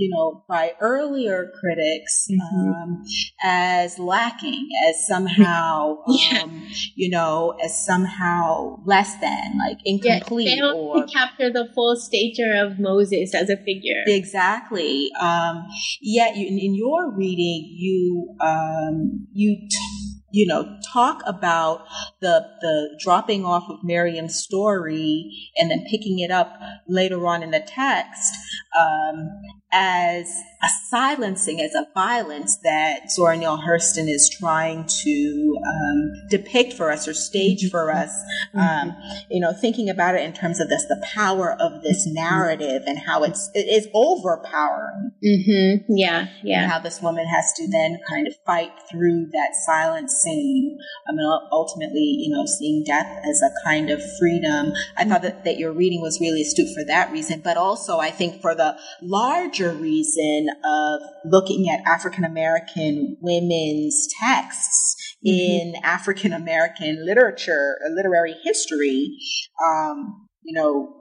you know, by earlier critics mm-hmm. um, as lacking, as somehow, yeah. um, you know, as somehow less than, like incomplete. Yeah, they don't or, capture the full stature of Moses as a figure. Exactly. Um, yet, you, in, in, your reading, you um, you. T- you know, talk about the the dropping off of Miriam's story and then picking it up later on in the text um, as a silencing, as a violence that Zora Neale Hurston is trying to um, depict for us or stage for mm-hmm. us. Um, you know, thinking about it in terms of this, the power of this mm-hmm. narrative and how it's it is overpowering. Mm-hmm. Yeah, yeah. how this woman has to then kind of fight through that silencing. I mean, ultimately, you know, seeing death as a kind of freedom. I thought that, that your reading was really astute for that reason, but also I think for the larger reason of looking at African American women's texts mm-hmm. in African American literature, literary history, um, you know,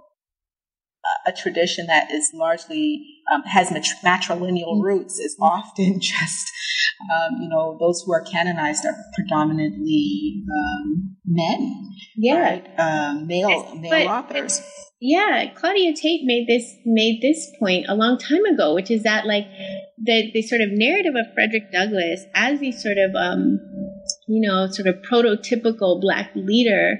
a, a tradition that is largely um, has matrilineal mm-hmm. roots is often just, um, you know, those who are canonized are predominantly um, men, yeah, right? Um, male male but, authors. Yeah, Claudia Tate made this made this point a long time ago, which is that like the the sort of narrative of Frederick Douglass as the sort of um, you know sort of prototypical black leader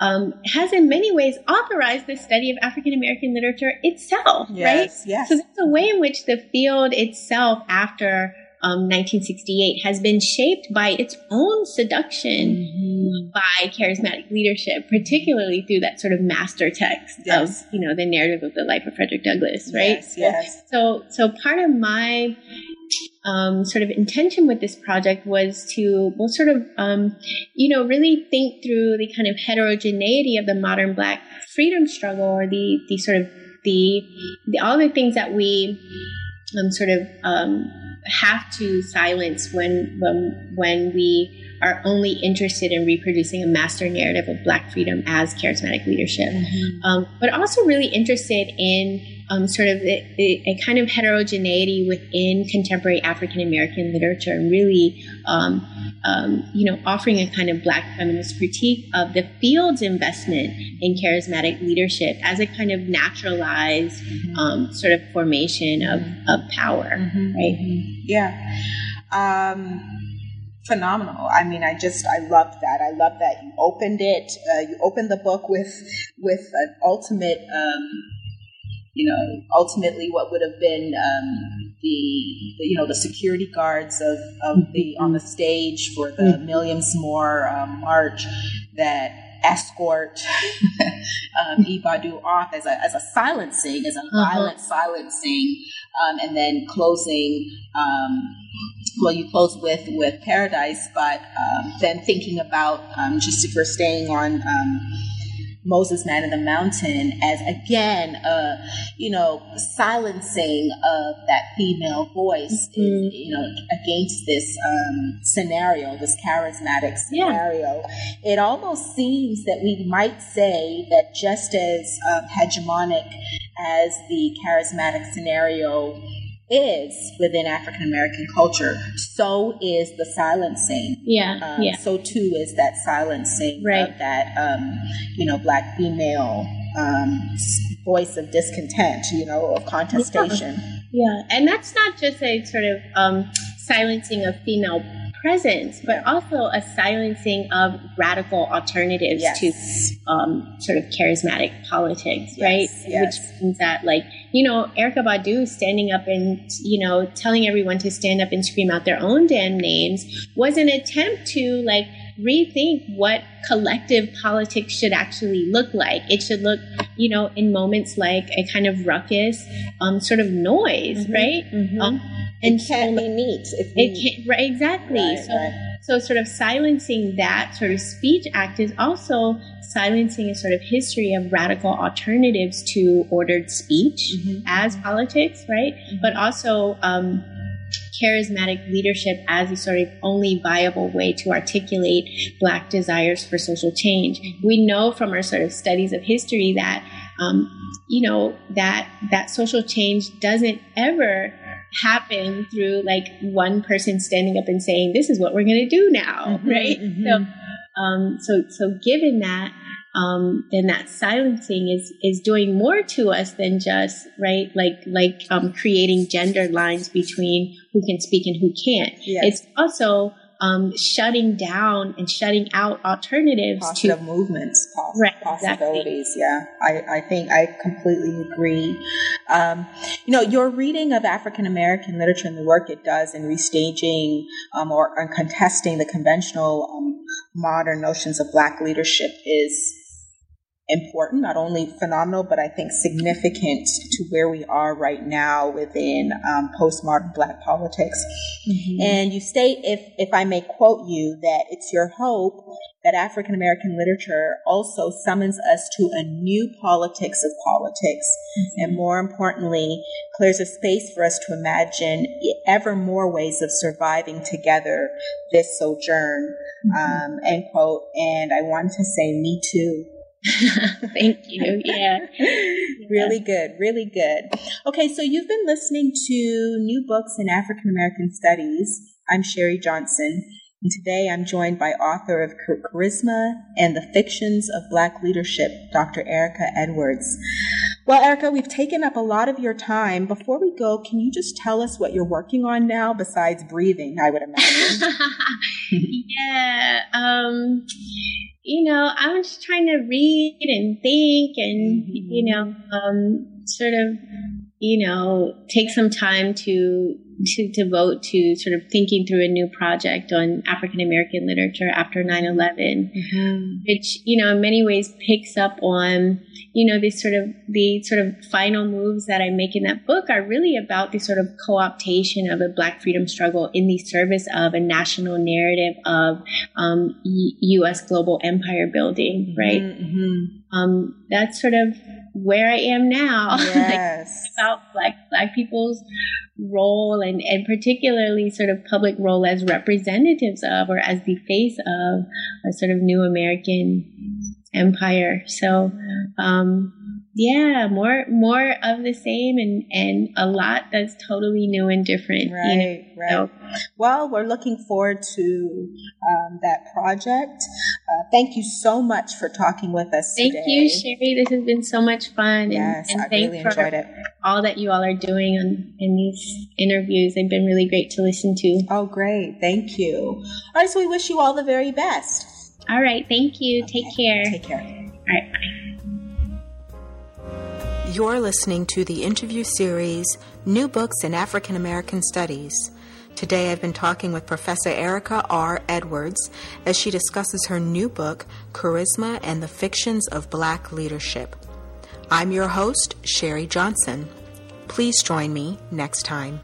um, has in many ways authorized the study of African American literature itself, yes, right? Yes. So that's a way in which the field itself after um, 1968 has been shaped by its own seduction mm-hmm. by charismatic leadership, particularly through that sort of master text yes. of, you know, the narrative of the life of Frederick Douglass, right? Yes, yes. So, so part of my um, sort of intention with this project was to, well, sort of, um, you know, really think through the kind of heterogeneity of the modern Black freedom struggle, or the the sort of the, the all the things that we um, sort of um, have to silence when when when we are only interested in reproducing a master narrative of Black freedom as charismatic leadership, mm-hmm. um, but also really interested in um, sort of a, a, kind of heterogeneity within contemporary African American literature, and really, um, um, you know, offering a kind of Black feminist critique of the field's investment in charismatic leadership as a kind of naturalized mm-hmm. Um, sort of formation of, of power, mm-hmm. right? Mm-hmm. Yeah. Um, phenomenal. I mean, I just I love that. I love that you opened it. Uh, you opened the book with with an ultimate um, you know, ultimately what would have been um, the, you know, the security guards of, of the on the stage for the mm-hmm. More um, march that escort um, Ibadu off as a, as a silencing, as a uh-huh. violent silencing, um, and then closing. Um, well, you close with with Paradise, but um, then thinking about um, just if we're staying on um, Moses Man in the Mountain as again a you know silencing of that female voice mm-hmm. you know against this um, scenario this charismatic scenario yeah. it almost seems that we might say that just as um, hegemonic as the charismatic scenario is within African American culture, so is the silencing. Yeah, um, yeah. So too is that silencing right. of that, um, you know, black female um, voice of discontent, you know, of contestation. Yeah. yeah, and that's not just a sort of um, silencing of female presence, but also a silencing of radical alternatives yes. to um, sort of charismatic politics, yes, right? Yes. Which means that, like, you know, Erykah Badu standing up and, you know, telling everyone to stand up and scream out their own damn names was an attempt to, like, rethink what collective politics should actually look like. It should look, you know, in moments like a kind of ruckus, um, sort of noise, mm-hmm. right? Mm-hmm. Um, and it can't so, be neat. it can't, right, exactly. Right, so, right. So, sort of silencing that sort of speech act is also silencing a sort of history of radical alternatives to ordered speech mm-hmm. as politics, right? Mm-hmm. But also um, charismatic leadership as a sort of only viable way to articulate Black desires for social change. We know from our sort of studies of history that, um, you know, that that social change doesn't ever happen through like one person standing up and saying, "This is what we're going to do now," mm-hmm, right? Mm-hmm. So, um, so, so given that, um, then that silencing is is doing more to us than just right, like like um, creating gender lines between who can speak and who can't. Yes. It's also um, shutting down and shutting out alternatives Positive to movements, poss- right, possibilities. Exactly. Yeah, I, I think I completely agree. Um, you know, your reading of African American literature and the work it does in restaging um, or, or contesting the conventional um, modern notions of Black leadership is important, not only phenomenal, but I think significant to where we are right now within um, postmodern Black politics. Mm-hmm. And you state, if if I may quote you, that it's your hope that African American literature also summons us to a new politics of politics, mm-hmm. and more importantly, clears a space for us to imagine ever more ways of surviving together this sojourn. Mm-hmm. Um, end quote. And I want to say, me too. Thank you. Yeah. really good. Really good. Okay, so you've been listening to new books in African American studies. I'm Sherry Johnson, and today I'm joined by author of Charisma and the Fictions of Black Leadership, Dr. Erica Edwards. Well, Erica, we've taken up a lot of your time. Before we go, can you just tell us what you're working on now besides breathing, I would imagine? yeah. Um, you know, I'm just trying to read and think and, mm-hmm. you know, um, sort of, you know, take some time to to devote to sort of thinking through a new project on African American literature after 9-11, mm-hmm. which, you know, in many ways picks up on, you know, these sort of, the sort of final moves that I make in that book are really about the sort of co-optation of a Black freedom struggle in the service of a national narrative of um, U.S. global empire building, right? Mm-hmm. Um, that's sort of where I am now. Yes. like, about Black, Black people's role and, and particularly sort of public role as representatives of or as the face of a sort of new American empire. So, um, yeah, more more of the same and and a lot that's totally new and different. Right, you know? right. So, well, we're looking forward to um, that project. Uh, thank you so much for talking with us. Today. Thank today. you, Sherry. This has been so much fun. Yes, and, and I really enjoyed it. All that you all are doing on, in these interviews, they've been really great to listen to. Oh, great! Thank you. All right, so we wish you all the very best. All right, thank you. Okay. Take care. Take care. All right, bye. You're listening to the interview series New Books in African American Studies. Today I've been talking with Professor Erica R. Edwards as she discusses her new book, Charisma and the Fictions of Black Leadership. I'm your host, Sherry Johnson. Please join me next time.